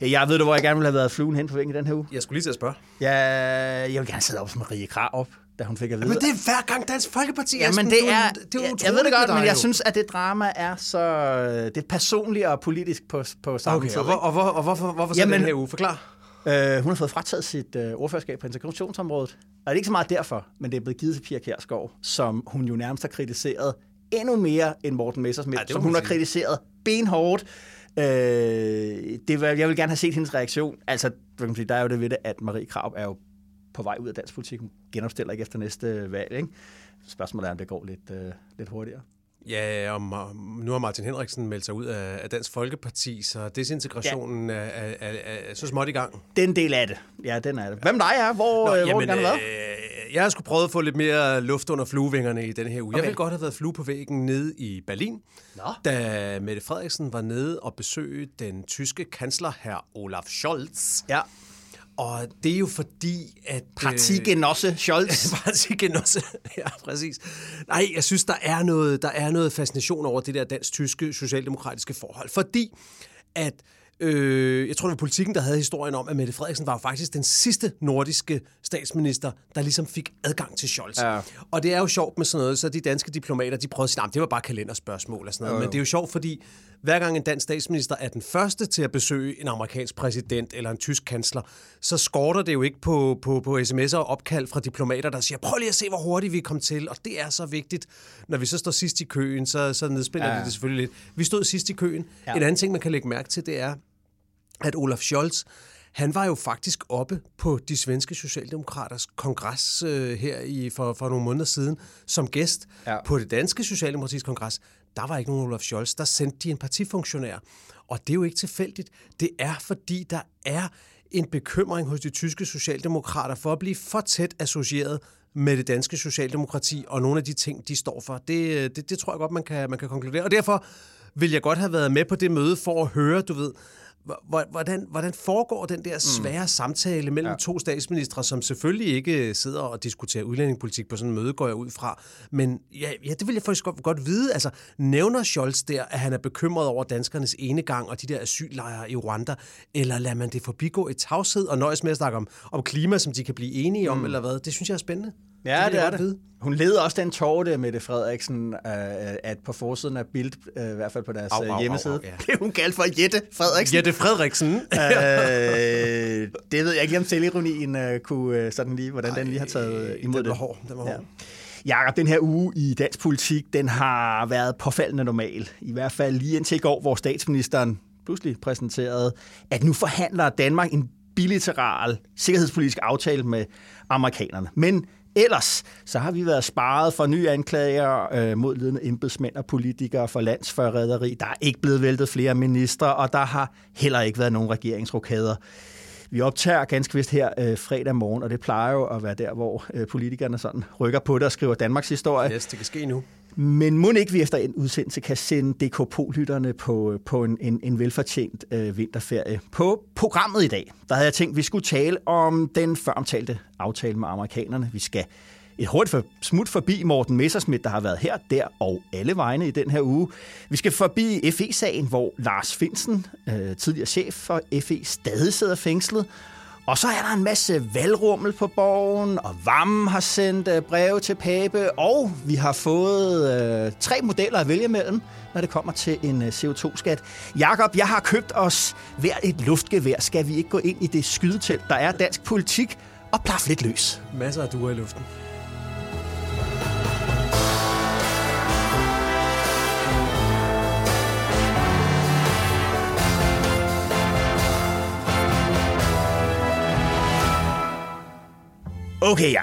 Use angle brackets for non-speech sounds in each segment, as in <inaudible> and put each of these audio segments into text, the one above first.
Jeg ved du, hvor jeg gerne ville have været fluen hen på væggen i den her uge? Jeg skulle lige til at spørge. Jeg, jeg vil gerne sidde op som Marie Krarup, da hun fik at vide. Men det er hver gang Dansk Folkeparti. Ja, men det er, det er jeg, jeg ved det godt, men jeg jo. synes, at det drama er så, det er personligt og politisk på, på samme Okay, tid. og, hvor, og, hvor, og hvorfor, hvorfor så den her uge? Forklar. Øh, hun har fået frataget sit øh, ordførerskab på integrationsområdet. Og det er ikke så meget derfor, men det er blevet givet til Pia Kjærsgaard, som hun jo nærmest har kritiseret endnu mere end Morten Messersmith, Ja, som hun har kritiseret benhårdt. Øh, det, jeg vil gerne have set hendes reaktion. Altså, der er jo det ved det, at Marie Krav er jo på vej ud af dansk politik. Hun genopstiller ikke efter næste valg. Ikke? Spørgsmålet er, om det går lidt, øh, lidt hurtigere. Ja, og nu har Martin Henriksen meldt sig ud af, Dansk Folkeparti, så desintegrationen ja. er, er, er, er så småt i gang. Den del af det. Ja, den er det. Med dig, er? Hvor, Nå, øh, hvor har du gerne været? øh, jeg har sgu prøvet at få lidt mere luft under fluevingerne i denne her uge. Okay. Jeg ville godt have været flue på væggen nede i Berlin, Nå. da Mette Frederiksen var nede og besøge den tyske kansler, herr Olaf Scholz. Ja. Og det er jo fordi, at... Partigenosse Scholz. <laughs> Partigenosse, <laughs> ja, præcis. Nej, jeg synes, der er noget, der er noget fascination over det der dansk-tyske socialdemokratiske forhold. Fordi at Øh, jeg tror, det var politikken, der havde historien om, at Mette Frederiksen var faktisk den sidste nordiske statsminister, der ligesom fik adgang til Scholz. Ja. Og det er jo sjovt med sådan noget, så de danske diplomater, de prøvede at sige, "Nå, men det var bare kalenderspørgsmål og sådan noget. Men det er jo sjovt, fordi hver gang en dansk statsminister er den første til at besøge en amerikansk præsident eller en tysk kansler, så skorter det jo ikke på, på, på sms'er og opkald fra diplomater, der siger, prøv lige at se, hvor hurtigt vi kommet til. Og det er så vigtigt. Når vi så står sidst i køen, så, så nedspiller ja. Ja. det det selvfølgelig lidt. Vi stod sidst i køen. Ja. Ja. En anden ting, man kan lægge mærke til, det er, at Olaf Scholz, han var jo faktisk oppe på de svenske socialdemokraters kongres øh, her i, for, for nogle måneder siden som gæst. Ja. På det danske socialdemokratiske kongres, der var ikke nogen Olaf Scholz. Der sendte de en partifunktionær. Og det er jo ikke tilfældigt. Det er, fordi der er en bekymring hos de tyske socialdemokrater for at blive for tæt associeret med det danske socialdemokrati og nogle af de ting, de står for. Det, øh, det, det tror jeg godt, man kan, man kan konkludere. Og derfor vil jeg godt have været med på det møde for at høre, du ved, hvordan, hvordan foregår den der svære mm. samtale mellem ja. to statsministre, som selvfølgelig ikke sidder og diskuterer udlændingepolitik på sådan en møde, går jeg ud fra. Men ja, ja det vil jeg faktisk godt, godt vide. Altså, nævner Scholz der, at han er bekymret over danskernes enegang og de der asyllejre i Rwanda, eller lader man det forbigå i tavshed og nøjes med at snakke om, om klima, som de kan blive enige om, mm. eller hvad? Det synes jeg er spændende. Ja, det jeg er godt vide. det. Hun leder også den tårte, Mette Frederiksen, øh, at på forsiden af Bild, øh, i hvert fald på deres Au, au, au, au, hjemmeside, au, ja. <laughs> blev hun kaldt for Jette Frederiksen. Jette Frederiksen. øh, det ved jeg ikke, om selvironien øh, kunne øh, sådan lige, hvordan den lige har taget øh, imod den var det. hård, den var hård. Jakob, den her uge i dansk politik, den har været påfaldende normal. I hvert fald lige indtil i går, hvor statsministeren pludselig præsenterede, at nu forhandler Danmark en bilateral sikkerhedspolitisk aftale med amerikanerne. Men ellers, så har vi været sparet for nye anklager øh, mod ledende embedsmænd og politikere for landsforræderi. Der er ikke blevet væltet flere ministre, og der har heller ikke været nogen regeringsrokader. Vi optager ganske vist her øh, fredag morgen, og det plejer jo at være der, hvor øh, politikerne sådan rykker på det og skriver Danmarks historie. Yes, det kan ske nu. Men må ikke vi efter en udsendelse kan sende DK-lytterne på, på en, en, en velfortjent øh, vinterferie. På programmet i dag, der havde jeg tænkt, at vi skulle tale om den føromtalte aftale med amerikanerne. Vi skal et hurtigt for, smut forbi Morten Messersmith, der har været her, der og alle vegne i den her uge. Vi skal forbi FE-sagen, hvor Lars Finsen, øh, tidligere chef for FE, stadig sidder fængslet. Og så er der en masse valgrummel på borgen, og VAM har sendt øh, breve til Pape, og vi har fået øh, tre modeller at vælge mellem, når det kommer til en øh, CO2-skat. Jakob, jeg har købt os hver et luftgevær. Skal vi ikke gå ind i det skydetelt, der er dansk politik, og plaffe lidt løs? Masser af duer i luften. Okay, ja.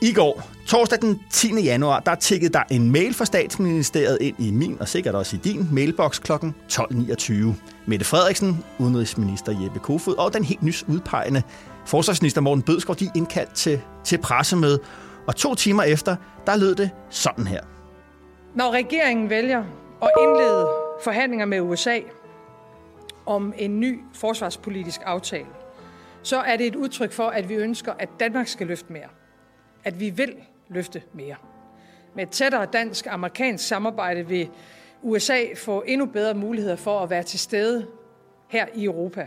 I går, torsdag den 10. januar, der tikkede der en mail fra statsministeriet ind i min, og sikkert også i din, mailbox kl. 12.29. Mette Frederiksen, udenrigsminister Jeppe Kofod og den helt nys udpegende forsvarsminister Morten Bødskov, de indkaldt til, til pressemøde. Og to timer efter, der lød det sådan her. Når regeringen vælger at indlede forhandlinger med USA om en ny forsvarspolitisk aftale, så er det et udtryk for, at vi ønsker, at Danmark skal løfte mere. At vi vil løfte mere. Med et tættere dansk-amerikansk samarbejde vil USA få endnu bedre muligheder for at være til stede her i Europa.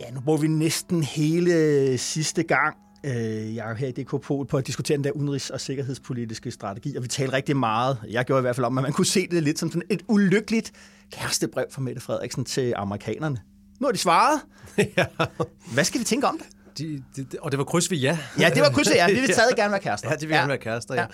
Ja, nu bruger vi næsten hele sidste gang, øh, jeg er jo her i DK Pol, på at diskutere den der udenrigs- og sikkerhedspolitiske strategi, og vi talte rigtig meget, jeg gjorde i hvert fald om, at man kunne se det lidt som sådan et ulykkeligt kærestebrev fra Mette Frederiksen til amerikanerne. Nu har de svaret. <laughs> ja. Hvad skal vi tænke om det? De, de, og det var kryds ved ja. Ja, det var kryds ved ja. Vi vil <laughs> stadig gerne være kærester. Ja, det vil ja. gerne være kærester, ja. ja.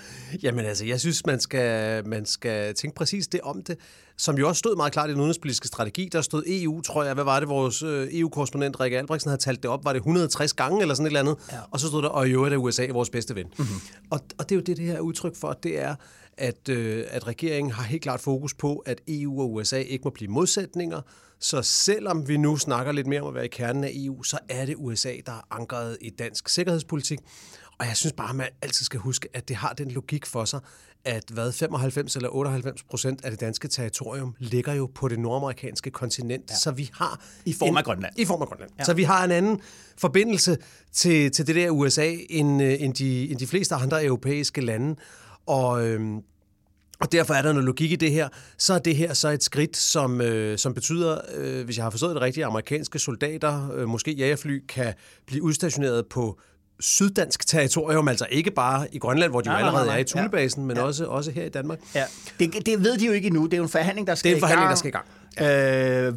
Jamen altså, jeg synes, man skal, man skal tænke præcis det om det, som jo også stod meget klart i den udenrigspolitiske strategi. Der stod EU, tror jeg, hvad var det, vores øh, EU-korrespondent Rikke Albrechtsen havde talt det op, var det 160 gange eller sådan et eller andet, ja. og så stod der, og jo er det USA vores bedste ven. Mm-hmm. Og, og det er jo det, det her er udtryk for, det er, at, øh, at regeringen har helt klart fokus på, at EU og USA ikke må blive modsætninger, så selvom vi nu snakker lidt mere om at være i kernen af EU, så er det USA, der er ankret i dansk sikkerhedspolitik. Og jeg synes bare, at man altid skal huske, at det har den logik for sig, at hvad 95 eller 98 procent af det danske territorium ligger jo på det nordamerikanske kontinent, ja. så vi har... I form af Grønland. I form af Grønland. Ja. Så vi har en anden forbindelse til, til det der USA, end, øh, end, de, end de fleste andre europæiske lande. Og... Øhm, og derfor er der noget logik i det her. Så er det her så et skridt, som, øh, som betyder, øh, hvis jeg har forstået det rigtigt, at amerikanske soldater, øh, måske jagerfly, kan blive udstationeret på syddansk territorium, altså ikke bare i Grønland, hvor de nej, jo allerede nej, nej. er i Thulebasen, ja. men ja. Også, også her i Danmark. Ja. Det, det ved de jo ikke endnu. Det er jo en forhandling, der skal Det er en forhandling, der skal i gang. Øh,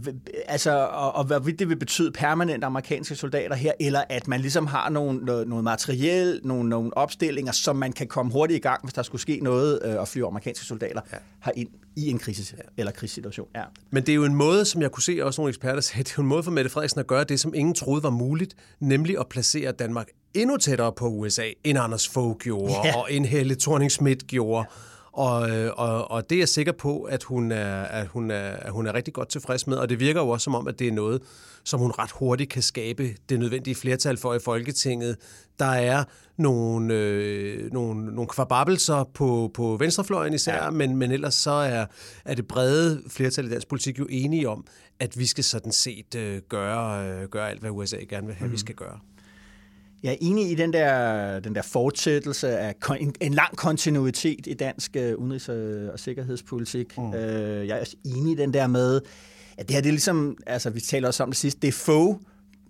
altså, og, og hvad det vil betyde permanent amerikanske soldater her, eller at man ligesom har nogle, noget, noget materiel, nogle, nogle opstillinger, som man kan komme hurtigt i gang, hvis der skulle ske noget, øh, og flyve amerikanske soldater ja. herind i en krisis ja. eller krigssituation. Ja. Men det er jo en måde, som jeg kunne se også nogle eksperter sagde, <laughs> det er jo en måde for Mette Frederiksen at gøre det, som ingen troede var muligt, nemlig at placere Danmark endnu tættere på USA, end Anders Fogh gjorde, ja. og end Helle thorning gjorde. Ja og, øh, og, og det er jeg sikker på, at hun, er, at, hun er, at hun er rigtig godt tilfreds med. Og det virker jo også som om, at det er noget, som hun ret hurtigt kan skabe det nødvendige flertal for i Folketinget. Der er nogle, øh, nogle, nogle kvababelser på, på venstrefløjen især, ja. men, men ellers så er, er det brede flertal i dansk politik jo enige om, at vi skal sådan set øh, gøre, øh, gøre alt, hvad USA gerne vil have, mm. vi skal gøre. Jeg er enig i den der, den der fortsættelse af en, en lang kontinuitet i dansk uh, udenrigs- og, sikkerhedspolitik. Mm. Uh, jeg er også enig i den der med, at det her det er ligesom, altså vi taler også om det sidste, det er få,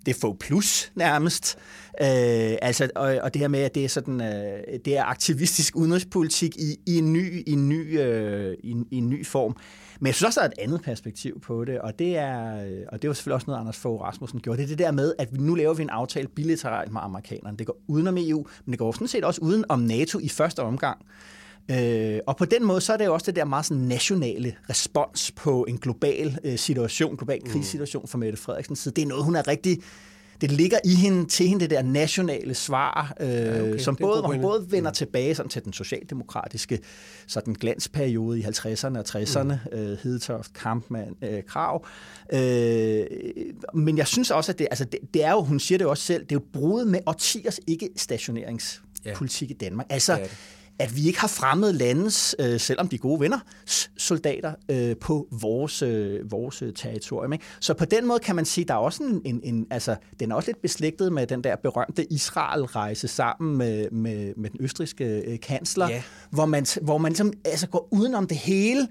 det er få plus nærmest. Uh, altså, og, og det her med, at det er sådan, uh, det er aktivistisk udenrigspolitik i, i en ny, i en ny, uh, i, i en ny form. Men jeg synes også, der er et andet perspektiv på det, og det er, og det var selvfølgelig også noget, Anders Fogh Rasmussen gjorde. Det er det der med, at nu laver vi en aftale bilateralt med amerikanerne. Det går udenom EU, men det går sådan set også uden om NATO i første omgang. Øh, og på den måde, så er det jo også det der meget sådan nationale respons på en global øh, situation, global mm. krigssituation for Mette Frederiksen. Så det er noget, hun er rigtig det ligger i hende, til hende det der nationale svar, øh, ja, okay. som både, hun både vender mm. tilbage sådan, til den socialdemokratiske sådan glansperiode i 50'erne og 60'erne, mm. øh, Hedetoft, Kampmann, øh, Krav. Øh, men jeg synes også, at det, altså det, det er jo, hun siger det jo også selv, det er jo brudet med årtiers ikke-stationeringspolitik ja. i Danmark. Altså, det at vi ikke har fremmed landes, øh, selvom de er gode venner, soldater øh, på vores, øh, vores territorium. Ikke? Så på den måde kan man sige, der er også en, en, en altså, den er også lidt beslægtet med den der berømte Israel-rejse sammen med, med, med den østriske øh, kansler, yeah. hvor man, hvor man ligesom, altså, går udenom det hele,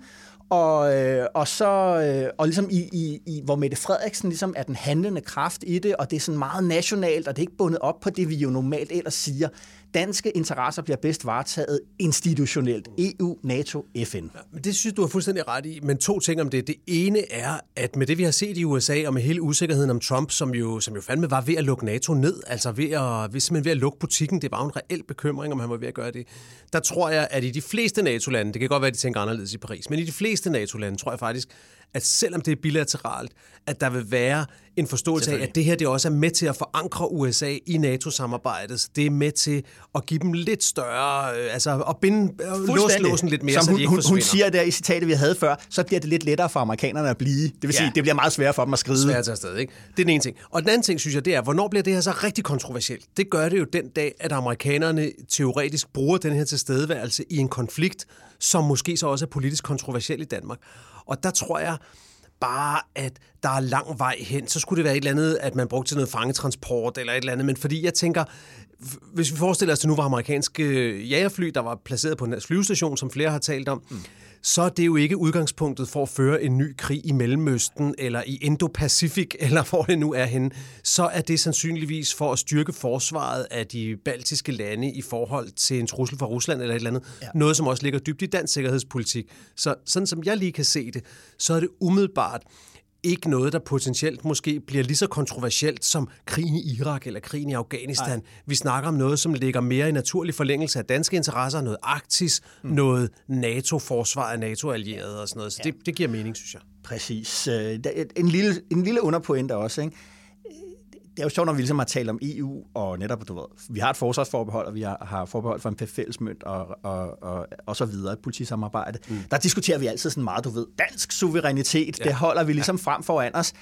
og, øh, og så øh, og ligesom i, i, i, hvor Mette Frederiksen ligesom er den handlende kraft i det, og det er sådan meget nationalt, og det er ikke bundet op på det, vi jo normalt ellers siger danske interesser bliver bedst varetaget institutionelt. EU, NATO, FN. Ja, men det synes du er fuldstændig ret i. Men to ting om det. Det ene er, at med det vi har set i USA, og med hele usikkerheden om Trump, som jo, som jo fandme var ved at lukke NATO ned, altså ved at, ved, simpelthen ved at lukke butikken, det var en reel bekymring, om han var ved at gøre det. Der tror jeg, at i de fleste NATO-lande, det kan godt være, at de tænker anderledes i Paris, men i de fleste NATO-lande tror jeg faktisk, at selvom det er bilateralt, at der vil være en forståelse af, at det her det også er med til at forankre USA i NATO-samarbejdet. Så det er med til at give dem lidt større, øh, altså at binde lås, låsen lidt mere, Som så hun, de ikke hun, hun siger der i citatet, vi havde før, så bliver det lidt lettere for amerikanerne at blive. Det vil Ja. sige, det bliver meget sværere for dem at skride. svært at tage afsted, ikke? Det er den ene ting. Og den anden ting, synes jeg, det er, hvornår bliver det her så rigtig kontroversielt? Det gør det jo den dag, at amerikanerne teoretisk bruger den her tilstedeværelse i en konflikt, som måske så også er politisk kontroversiel i Danmark. Og der tror jeg bare, at der er lang vej hen. Så skulle det være et eller andet, at man brugte til noget fangetransport eller et eller andet. Men fordi jeg tænker, hvis vi forestiller os, at det nu var amerikanske øh, jagerfly, der var placeret på en flyvestation, som flere har talt om, mm så er det jo ikke udgangspunktet for at føre en ny krig i Mellemøsten, eller i Indo-Pacific, <laughs> eller hvor det nu er henne. Så er det sandsynligvis for at styrke forsvaret af de baltiske lande i forhold til en trussel fra Rusland eller et eller andet. Ja. Noget, som også ligger dybt i dansk sikkerhedspolitik. Så sådan som jeg lige kan se det, så er det umiddelbart ikke noget, der potentielt måske bliver lige så kontroversielt som krigen i Irak eller krigen i Afghanistan. Ej. Vi snakker om noget, som ligger mere i naturlig forlængelse af danske interesser, noget Arktis, mm. noget NATO-forsvar af NATO-allierede og sådan noget. Så ja. det, det giver mening, synes jeg. Præcis. Øh, En lille, en lille underpointe også, ikke? Det er jo sjovt, når vi ligesom har talt om EU, og netop, du ved, vi har et forsvarsforbehold, og vi har, har forbehold for en fællesmønt, og, og, og, og så videre, et politisamarbejde. Mm. Der diskuterer vi altid sådan meget, du ved, dansk suverænitet, ja. det holder vi ligesom ja. frem foran os.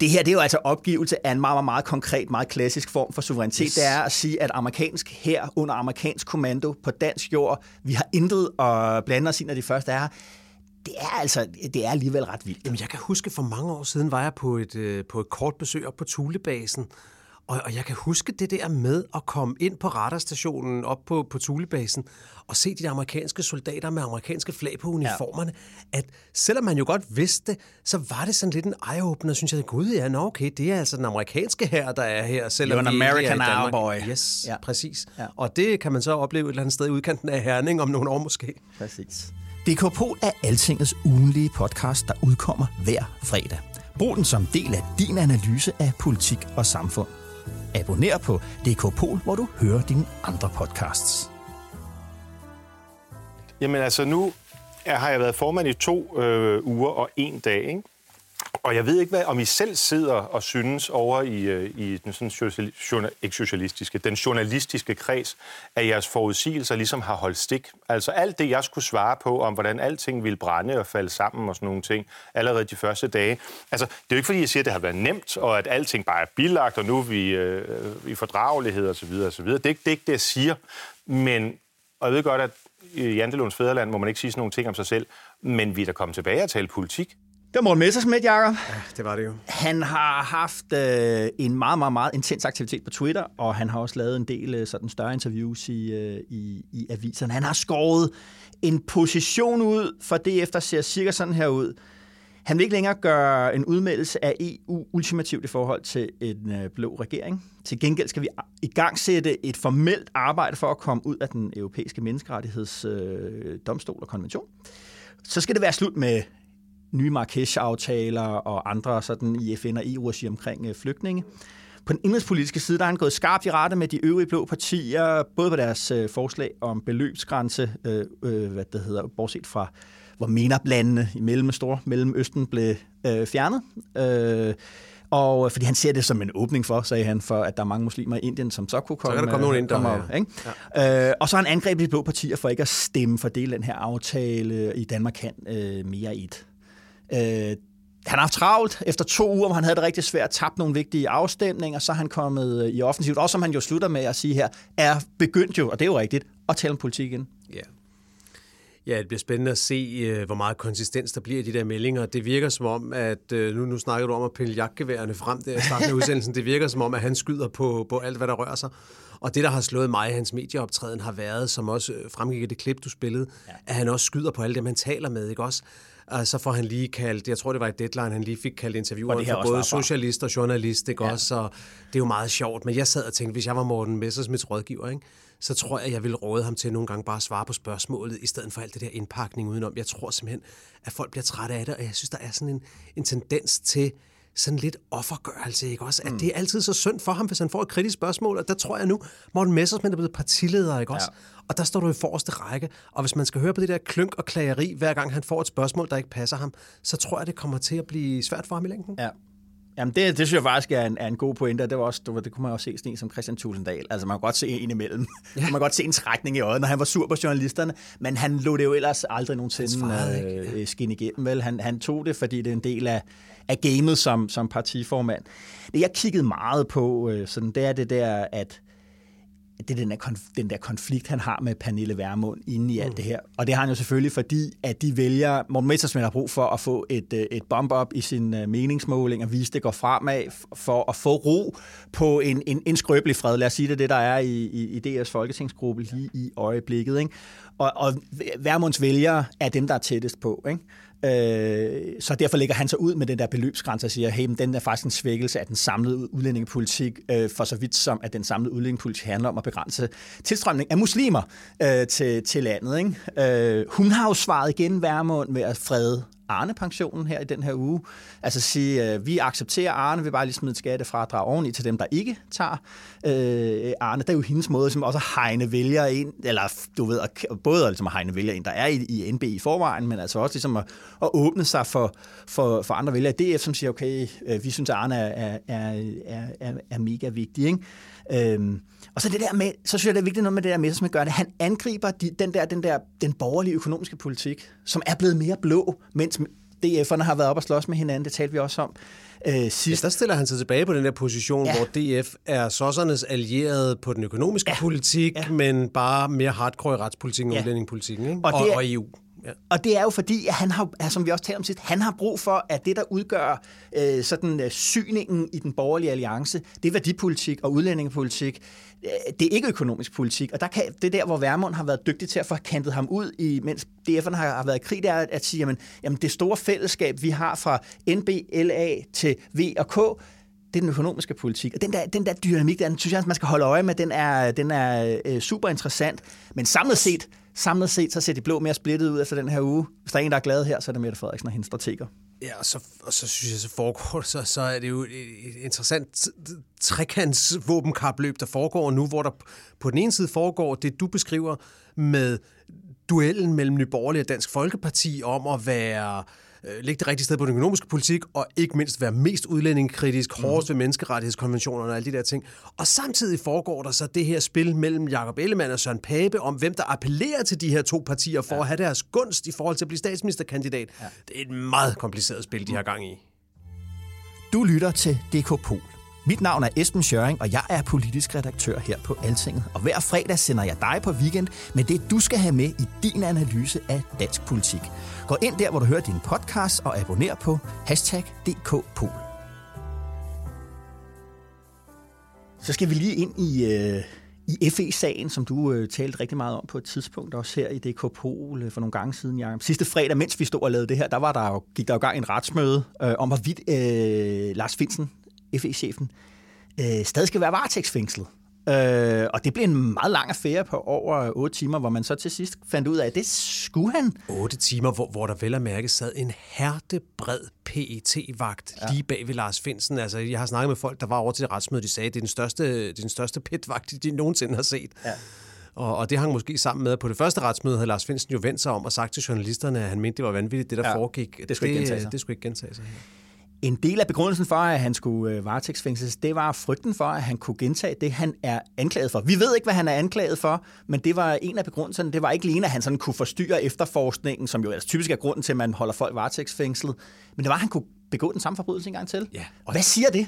Det her det er jo altså opgivelse af en meget, meget, meget konkret, meget klassisk form for suverænitet. Yes. Det er at sige, at amerikansk her under amerikansk kommando på dansk jord, vi har intet at blande os i, når de første er her det er altså det er alligevel ret vildt. Jamen, jeg kan huske, for mange år siden var jeg på et, øh, på et kort besøg op på Thulebasen, og, og jeg kan huske det der med at komme ind på radarstationen op på, på Thulebasen og se de amerikanske soldater med amerikanske flag på uniformerne, ja. at selvom man jo godt vidste det, så var det sådan lidt en eye-opener, synes jeg, gud ja, nå okay, det er altså den amerikanske her, der er her, selvom You're an American er i Danmark. cowboy. Yes, Ja. præcis. Ja. Og det kan man så opleve et eller andet sted i udkanten af Herning om nogle år måske. Præcis. DKPol er Altingets ugenlige podcast, der udkommer hver fredag. Brug den som del af din analyse af politik og samfund. Abonner på DKPol, hvor du hører dine andre podcasts. Jamen altså, nu er, har jeg været formand i to øh, uger og en dag, ikke? Og jeg ved ikke, hvad, om I selv sidder og synes over i, øh, i den sådan social, journal, ikke socialistiske, den journalistiske kreds, at jeres forudsigelser ligesom har holdt stik. Altså alt det, jeg skulle svare på, om hvordan alting ville brænde og falde sammen og sådan nogle ting, allerede de første dage. Altså, det er jo ikke, fordi jeg siger, at det har været nemt, og at alting bare er bilagt, og nu er vi øh, i fordragelighed osv. osv. Det, er ikke, det er ikke det, jeg siger. Men, og jeg ved godt, at i Jantelunds Fæderland må man ikke sige sådan nogle ting om sig selv, men vi er da kommet tilbage og tale politik. Det var Morten Messersmith, Jacob. Det var det jo. Han har haft øh, en meget, meget, meget intens aktivitet på Twitter, og han har også lavet en del øh, sådan større interviews i, øh, i, i aviserne. Han har skåret en position ud for DF, der ser cirka sådan her ud. Han vil ikke længere gøre en udmeldelse af EU ultimativt i forhold til en øh, blå regering. Til gengæld skal vi i gang sætte et formelt arbejde for at komme ud af den europæiske menneskerettighedsdomstol øh, domstol og konvention. Så skal det være slut med nye Marrakesh-aftaler og andre sådan i FN og EU-regi omkring øh, flygtninge. På den indrigspolitiske side, der er han gået skarpt i rette med de øvrige blå partier, både på deres øh, forslag om beløbsgrænse, øh, øh, hvad det hedder, bortset fra hvor MENAP-landene i Mellem Stor Mellemøsten blev øh, fjernet. Øh, og fordi han ser det som en åbning for, sagde han, for at der er mange muslimer i Indien, som så kunne komme. kan der komme nogen ind der, ja. ikke? Ja. Øh, og så har han angrebet de blå partier for ikke at stemme for del af den her aftale i Danmark kan øh, mere et. Øh, han har travlt efter to uger, hvor han havde det rigtig svært, tabt nogle vigtige afstemninger, så er han kommet øh, i offensivt. Også som han jo slutter med at sige her, er begyndt jo, og det er jo rigtigt, at tale om politik igen. Ja. Ja, det bliver spændende at se, øh, hvor meget konsistens der bliver i de der meldinger. Det virker som om, at øh, nu, nu snakker du om at pille jagtgeværerne frem der i starten af udsendelsen. Det virker som om, at han skyder på, på alt, hvad der rører sig. Og det, der har slået mig i hans medieoptræden, har været, som også fremgik i det klip, du spillede, ja. at han også skyder på alle dem, han taler med, ikke også? Og så får han lige kaldt, jeg tror det var et deadline, han lige fik kaldt intervieweren for både socialist og journalist, ikke ja. også? Så det er jo meget sjovt. Men jeg sad og tænkte, hvis jeg var Morten Messersmiths rådgiver, ikke? så tror jeg, jeg vil råde ham til nogle gange bare at svare på spørgsmålet, i stedet for alt det der indpakning udenom. Jeg tror simpelthen, at folk bliver trætte af det, og jeg synes, der er sådan en, en tendens til, sådan lidt offergørelse, ikke også? At mm. det er altid så synd for ham, hvis han får et kritisk spørgsmål, og der tror jeg nu, Morten Messersmith er blevet partileder, ikke også? Ja. Og der står du i forreste række, og hvis man skal høre på det der klønk og klageri, hver gang han får et spørgsmål, der ikke passer ham, så tror jeg, det kommer til at blive svært for ham i længden. Ja. Jamen, det, det synes jeg faktisk er en, er en god pointe, og det, var også, det, kunne man også se sådan en som Christian Tulsendal. Altså, man kan godt se en imellem. Ja. man kan godt se en trækning i øjet, når han var sur på journalisterne, men han lå det jo ellers aldrig nogensinde øh, skinne igennem. Vel? Han, han tog det, fordi det er en del af, af gamet som, som partiformand. Det, jeg kiggede meget på, øh, sådan, det er det der, at det er den der, konf- den der konflikt, han har med Pernille Vermund inde i alt mm. det her. Og det har han jo selvfølgelig, fordi at de vælger, Morten Messersmith har brug for at få et, øh, et bump op i sin uh, meningsmåling og vise, det går fremad for at få ro på en, en, en skrøbelig fred. Lad os sige det, det der er i, i, i DR's folketingsgruppe lige i øjeblikket. Ikke? Og, og Vermunds vælgere er dem, der er tættest på. Ikke? Øh, så derfor lægger han sig ud med den der beløbsgrænse og siger, hey, men den er faktisk en svækkelse af den samlede udlændingepolitik, øh, for så vidt som at den samlede udlændingepolitik handler om at begrænse tilstrømning af muslimer øh, til, til landet. Ikke? Øh, hun har jo svaret igen Værmund med at frede Arne-pensionen her i den her uge. Altså sige, øh, vi accepterer Arne, vi bare lige smide et skattefradrag oveni til dem, der ikke tager øh, Arne. Det er jo hendes måde som også at hegne vælgere ind, eller du ved, både ligesom at hegne vælgere ind, der er i, i NB i forvejen, men altså også ligesom at, at åbne sig for, for, for andre vælgere. DF, som siger, okay, øh, vi synes, at Arne er, er, er, er, er mega vigtig, ikke? Øhm, og så det der med, så synes jeg, det er vigtigt noget med det der med, som gør det. Han angriber de, den der, den der, den borgerlige økonomiske politik, som er blevet mere blå, mens DF'erne har været op og slås med hinanden. Det talte vi også om øh, sidst. Ja, der stiller han sig tilbage på den der position, ja. hvor DF er sossernes allierede på den økonomiske ja. politik, ja. men bare mere hardcore i retspolitikken og ja. udlændingepolitikken, ikke? Og, og, er, og EU. Ja. Og det er jo fordi, at han har, som vi også talte om sidst, han har brug for, at det, der udgør øh, sådan øh, syningen i den borgerlige alliance, det er værdipolitik og udlændingepolitik. Øh, det er ikke økonomisk politik, og der kan, det er der, hvor Værmund har været dygtig til at få kantet ham ud, i, mens DF'erne har, har været i krig, det er at sige, jamen, jamen det store fællesskab, vi har fra NBLA til V og K, det er den økonomiske politik. Og den der, den der dynamik, den synes jeg, man skal holde øje med, den er, den er øh, super interessant. Men samlet set, samlet set, så ser de blå mere splittet ud efter den her uge. Hvis der er en, der er glad her, så er det Mette Frederiksen og hendes strateger. Ja, og så, og så synes jeg, så foregår så, så er det jo et interessant trekantsvåbenkapløb, der foregår nu, hvor der på den ene side foregår det, du beskriver med duellen mellem Nyborgerlige og Dansk Folkeparti om at være øh, øh, lægge det rigtige sted på den økonomiske politik, og ikke mindst være mest udlændingekritisk, mm. hårdest ved menneskerettighedskonventionerne og alle de der ting. Og samtidig foregår der så det her spil mellem Jakob Ellemann og Søren Pape om, hvem der appellerer til de her to partier for ja. at have deres gunst i forhold til at blive statsministerkandidat. Ja. Det er et meget kompliceret spil, de har gang i. Du lytter til DK Pol. Mit navn er Esben Schøring, og jeg er politisk redaktør her på Altinget. Og hver fredag sender jeg dig på weekend med det, du skal have med i din analyse af dansk politik. Gå ind der, hvor du hører din podcast, og abonner på hashtag DKPol. Så skal vi lige ind i, øh, i FE-sagen, som du øh, talte rigtig meget om på et tidspunkt, også her i DK Pol øh, for nogle gange siden, Jacob. Sidste fredag, mens vi stod og lavede det her, der var der jo, gik der jo gang en retsmøde øh, om, hvorvidt øh, Lars Finsen, FE-chefen, øh, stadig skal være varetægtsfængslet. Øh, og det blev en meget lang affære på over 8 timer, hvor man så til sidst fandt ud af, at det skulle han. 8 timer, hvor, hvor der vel at mærke sad en hertebred PET-vagt ja. lige bag ved Lars Finsen. Altså, jeg har snakket med folk, der var over til det retsmøde, de sagde, at det er den største, det er den største PET-vagt, de nogensinde har set. Ja. Og, og det hang måske sammen med, at på det første retsmøde havde Lars Finsen jo vendt sig om og sagt til journalisterne, at han mente, det var vanvittigt, det der ja, foregik. Det skulle det, ikke gentage sig. Det skulle ikke gentage sig. En del af begrundelsen for, at han skulle øh, varetægtsfængsles, det var frygten for, at han kunne gentage det, han er anklaget for. Vi ved ikke, hvad han er anklaget for, men det var en af begrundelserne. Det var ikke alene, at han sådan kunne forstyrre efterforskningen, som jo altså typisk er grunden til, at man holder folk varetægtsfængslet, men det var, at han kunne begå den samme forbrydelse en gang til. Ja, Hvad siger det?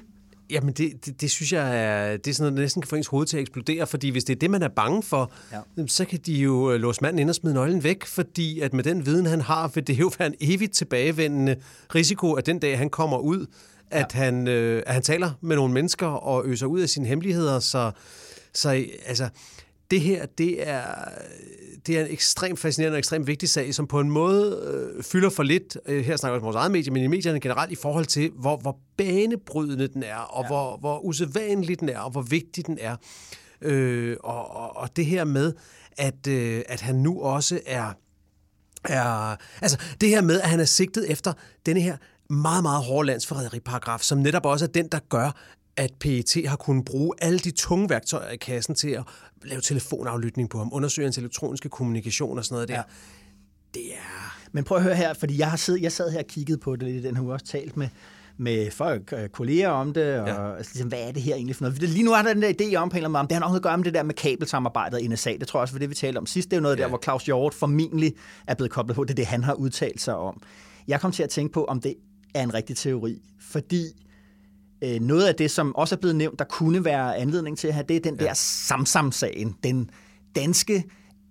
Jamen, det, det, det synes jeg er, det er sådan noget, der næsten kan få ens hoved til at eksplodere, fordi hvis det er det, man er bange for, ja. så kan de jo øh, låse manden ind og smide nøglen væk, fordi at med den viden, han har, vil det jo være en evigt tilbagevendende risiko, at den dag, han kommer ud, at, ja. han, øh, at han taler med nogle mennesker og øser ud af sine hemmeligheder, så, så altså, det her, det er, det er en ekstremt fascinerende og ekstremt vigtig sag, som på en måde øh, fylder for lidt, øh, her snakker vi om vores eget medie, men i medierne generelt, i forhold til, hvor, hvor banebrydende den er, og ja. hvor, hvor usædvanlig den er, og hvor vigtig den er. Øh, og, og, og det her med, at, øh, at han nu også er, er... Altså, det her med, at han er sigtet efter denne her meget, meget hårde landsforræderiparagraf, som netop også er den, der gør, at PET har kunnet bruge alle de tunge værktøjer i kassen til at lave telefonaflytning på ham, undersøge hans elektroniske kommunikation og sådan noget der. Ja. Det er... Men prøv at høre her, fordi jeg, har siddet, jeg sad her og kigget på det den her uge, også talt med, med folk, øh, kolleger om det, og ja. altså, ligesom, hvad er det her egentlig for noget? Lige nu har der den der idé om på en eller anden måde, det har nok noget at gøre med det der med kabelsamarbejdet i NSA. Det tror jeg også var det, vi talte om sidst. Det er jo noget ja. der, hvor Claus Hjort formentlig er blevet koblet på. Det er det, han har udtalt sig om. Jeg kom til at tænke på, om det er en rigtig teori, fordi øh, noget af det, som også er blevet nævnt, der kunne være anledning til at have, det er den ja. der Samsam-sagen. Den danske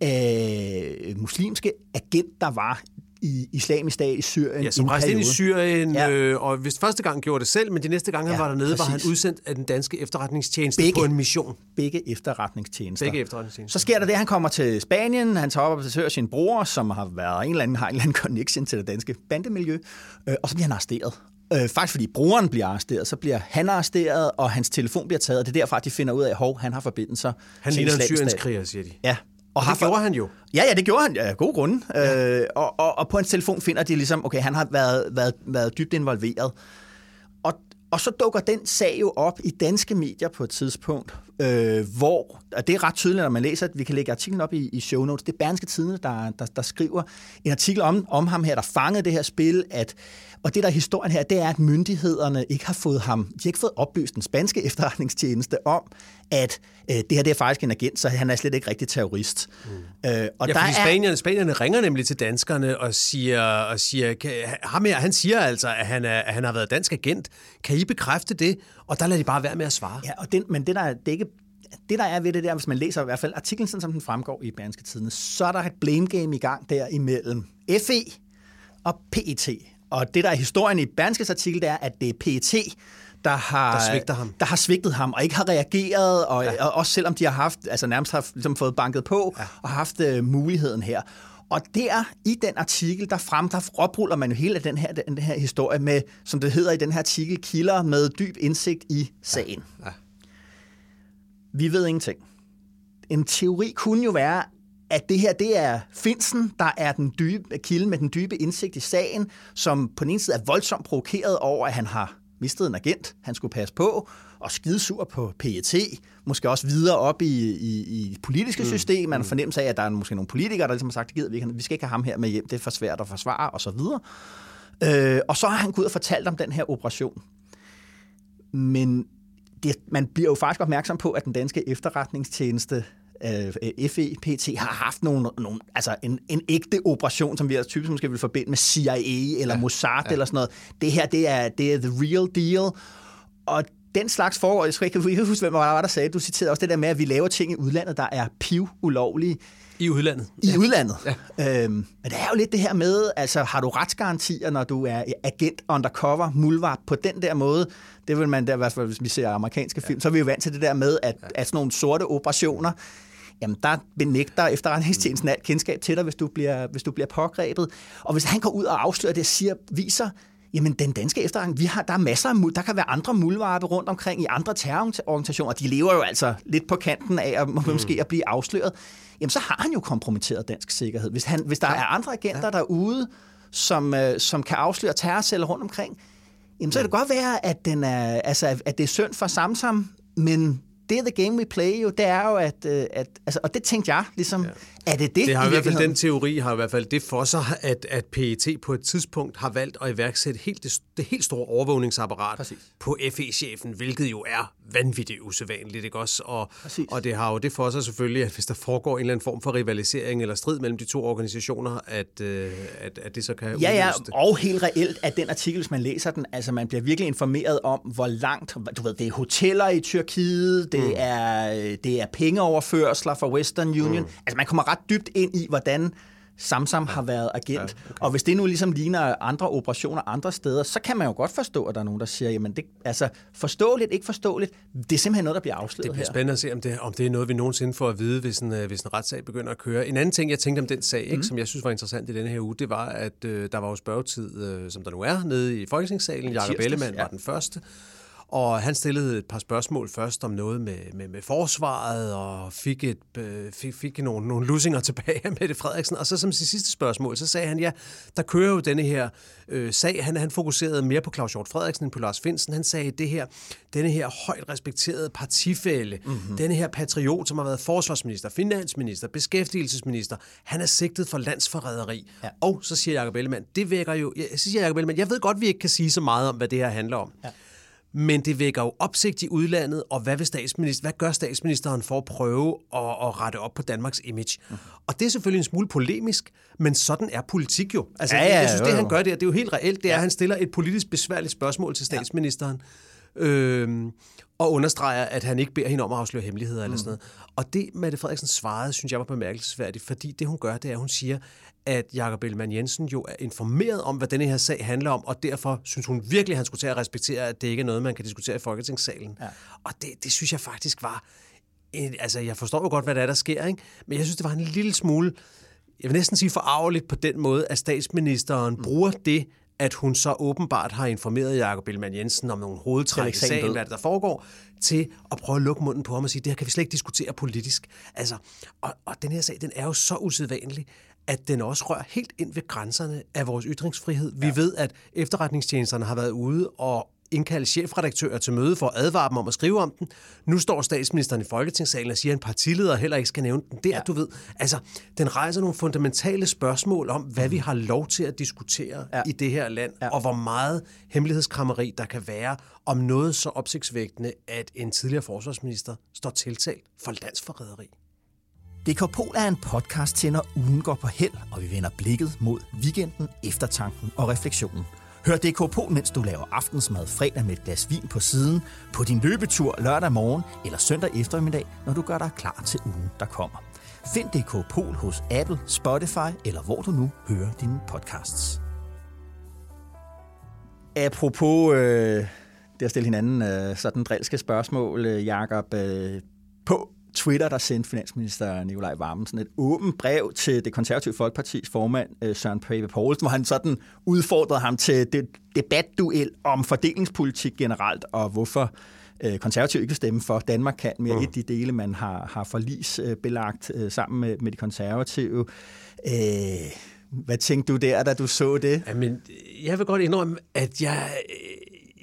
øh, muslimske agent, der var i islamisk stat i Syrien. Ja, som rejste ind i Syrien, ja. øh, og hvis første gang gjorde det selv, men de næste gange, ja, han var dernede, præcis. var han udsendt af den danske efterretningstjeneste begge, på en mission. Begge efterretningstjenester. Begge efterretningstjenester. Så sker der det, han kommer til Spanien, han tager op og besøger sin bror, som har været en eller anden, har en eller anden <laughs> connection til det danske bandemiljø, øh, og så bliver han arresteret. Øh, faktisk fordi broren bliver arresteret, så bliver han arresteret, og hans telefon bliver taget, og det er derfra, de finder ud af, at han har forbindelser Han ligner en syrienskriger, siger de. Ja, og det gjorde han jo. Ja, ja, det gjorde han. Ja, god grund. Ja. Øh, og, og, og på hans telefon finder de ligesom, okay, han har været, været, været dybt involveret. Og, og så dukker den sag jo op i danske medier på et tidspunkt, øh, hvor, og det er ret tydeligt, når man læser, at vi kan lægge artiklen op i, i show notes, det er Berlingske Tidene, der, der, der skriver en artikel om, om ham her, der fangede det her spil, at og det, der er historien her, det er, at myndighederne ikke har fået ham, de har ikke fået oplyst den spanske <laughs> efterretningstjeneste om, at øh, det her det er faktisk en agent, så han er slet ikke rigtig terrorist. Mm. Øh, og ja, der fordi er... spanierne, spanierne ringer nemlig til danskerne og siger, og siger kan, ham her, han siger altså, at han, er, at han har været dansk agent. Kan I bekræfte det? Og der lader de bare være med at svare. Ja, og den, men det der, det er ikke det, der er ved det der, hvis man læser i hvert fald artiklen, sådan som den fremgår i Berlingske Tidene, så er der et blame game i gang der imellem FE og PET. Og det, der er historien i Berlingskes artikel, det er, at det er PET, der har, der, svigter ham. der har svigtet ham, og ikke har reageret, og, ja. og også selvom de har haft, altså nærmest har ligesom fået banket på, ja. og haft uh, muligheden her. Og der, i den artikel, der frem, der opruller man jo hele den her, den her historie med, som det hedder i den her artikel, kilder med dyb indsigt i sagen. Ja. Ja. Vi ved ingenting. En teori kunne jo være, at det her det er Finsen, der er den dybe kilde med den dybe indsigt i sagen, som på den ene side er voldsomt provokeret over, at han har mistet en agent, han skulle passe på, og skidesur på PET, måske også videre op i, i, i politiske mm. system. Man mm. fornemmelse af, at der er måske nogle politikere, der ligesom har sagt, at vi, vi skal ikke have ham her med hjem, det er for svært at forsvare, og så videre. Øh, og så har han gået og fortalt om den her operation. Men det, man bliver jo faktisk opmærksom på, at den danske efterretningstjeneste øh, FEPT har haft nogle, nogle, altså en, en ægte operation, som vi altså typisk måske vil forbinde med CIA eller ja, Mossad ja. eller sådan noget. Det her, det er, det er the real deal. Og den slags forhold, jeg skal ikke huske, hvem var der sagde, du citerede også det der med, at vi laver ting i udlandet, der er piv ulovlige. I udlandet. I ja. udlandet. Ja. Øhm, men det er jo lidt det her med, altså har du retsgarantier, når du er agent undercover, mulvar på den der måde? Det vil man der, i hvert fald hvis vi ser amerikanske film, ja. så er vi jo vant til det der med, at, ja. at sådan nogle sorte operationer, jamen der benægter efterretningstjenesten alt kendskab til dig, hvis du bliver, hvis du bliver pågrebet. Og hvis han går ud og afslører det, siger, viser, Jamen, den danske efterretning, vi har, der er masser af, der kan være andre muldvarpe rundt omkring i andre terrororganisationer. De lever jo altså lidt på kanten af at, mm. måske at blive afsløret. Jamen, så har han jo kompromitteret dansk sikkerhed. Hvis, han, hvis der ja. er andre agenter ja. derude, som, øh, som kan afsløre terrorceller rundt omkring, jamen, så kan det godt være, at, den er, altså, at det er synd for Samsam, men det er the game we play jo, det er jo, at, øh, at altså, og det tænkte jeg ligesom, ja. er det det Det har i, i hvert fald, den teori har i hvert fald det for sig, at, at PET på et tidspunkt har valgt at iværksætte helt det, det helt store overvågningsapparat Præcis. på FE-chefen, hvilket jo er vanvittigt usædvanligt, ikke også? Og, og det har jo det for sig selvfølgelig, at hvis der foregår en eller anden form for rivalisering eller strid mellem de to organisationer, at, øh, at, at det så kan Ja, ja, det. og helt reelt, at den artikel, hvis man læser den, altså man bliver virkelig informeret om, hvor langt, du ved, det er hoteller i Tyrkiet, det, mm. er, det er pengeoverførsler fra Western Union. Mm. Altså man kommer ret dybt ind i, hvordan Samsam har været agent. Ja, okay. Og hvis det nu ligesom ligner andre operationer andre steder, så kan man jo godt forstå, at der er nogen, der siger, jamen det, altså forståeligt, ikke forståeligt, det er simpelthen noget, der bliver afsløret Det bliver her. spændende at se, om det, om det er noget, vi nogensinde får at vide, hvis en, øh, hvis en retssag begynder at køre. En anden ting, jeg tænkte om den sag, ikke, mm. som jeg synes var interessant i denne her uge, det var, at øh, der var jo spørgetid, øh, som der nu er, nede i Folketingssalen. Jakob Ellemann ja. var den første. Og han stillede et par spørgsmål først om noget med, med, med forsvaret, og fik, et, øh, fik, fik nogle, nogle lusinger <laughs> tilbage af Mette Frederiksen. Og så som sit sidste spørgsmål, så sagde han, ja, der kører jo denne her øh, sag. Han, han fokuserede mere på Claus Hjort Frederiksen end på Lars Finsen. Han sagde, det her, denne her højt respekterede partifælle, mm-hmm. denne her patriot, som har været forsvarsminister, finansminister, beskæftigelsesminister, han er sigtet for landsforræderi. Ja. Og så siger Jacob Ellemann, det vækker jo, så siger Jacob Ellemann, jeg ved godt, vi ikke kan sige så meget om, hvad det her handler om. Ja men det vækker jo opsigt i udlandet, og hvad, vil statsminister, hvad gør statsministeren for at prøve at, at rette op på Danmarks image? Mm. Og det er selvfølgelig en smule polemisk, men sådan er politik jo. Altså, ja, ja, jeg synes, jo, jo. det han gør der, det er jo helt reelt, det er, ja. at han stiller et politisk besværligt spørgsmål til statsministeren. Ja. Øhm, og understreger, at han ikke beder hende om at afsløre hemmeligheder mm. eller sådan noget. Og det, Mette Frederiksen svarede, synes jeg var bemærkelsesværdigt, fordi det, hun gør, det er, at hun siger, at Jakob Ellemann Jensen jo er informeret om, hvad denne her sag handler om, og derfor synes hun virkelig, at han skulle til at respektere, at det ikke er noget, man kan diskutere i Folketingssalen. Ja. Og det, det synes jeg faktisk var... En, altså, jeg forstår jo godt, hvad der er, der sker, ikke? men jeg synes, det var en lille smule, jeg vil næsten sige forarveligt på den måde, at statsministeren mm. bruger det, at hun så åbenbart har informeret Jakob Ellemann Jensen om nogle hovedtræk i sagen, hvad der foregår, til at prøve at lukke munden på ham og sige, det her kan vi slet ikke diskutere politisk. Altså, og, og den her sag, den er jo så usædvanlig, at den også rører helt ind ved grænserne af vores ytringsfrihed. Vi ja. ved, at efterretningstjenesterne har været ude og indkalde chefredaktører til møde for at advare dem om at skrive om den. Nu står statsministeren i Folketingssalen og siger, at en partileder heller ikke skal nævne den. Det er, ja. du ved, altså, den rejser nogle fundamentale spørgsmål om, hvad vi har lov til at diskutere ja. i det her land, ja. og hvor meget hemmelighedskrammeri der kan være om noget så opsigtsvægtende, at en tidligere forsvarsminister står tiltalt for landsforræderi. Dekopol er en podcast til, når ugen går på held, og vi vender blikket mod weekenden, eftertanken og refleksionen. Hør DK mens du laver aftensmad fredag med et glas vin på siden, på din løbetur lørdag morgen eller søndag eftermiddag, når du gør dig klar til ugen, der kommer. Find DK hos Apple, Spotify eller hvor du nu hører dine podcasts. Apropos øh, det at stille hinanden øh, sådan drilske spørgsmål, øh, Jakob, øh, på Twitter, der sendte finansminister Nikolaj Vammen et åbent brev til det konservative folkepartis formand, øh, Søren Pape Poulsen, hvor han sådan udfordrede ham til det debatduel om fordelingspolitik generelt, og hvorfor øh, konservative ikke vil stemme for. Danmark kan mere mm. et de dele, man har, har forlis øh, belagt sammen med, med de konservative. Øh, hvad tænkte du der, da du så det? Jamen, jeg vil godt indrømme, at jeg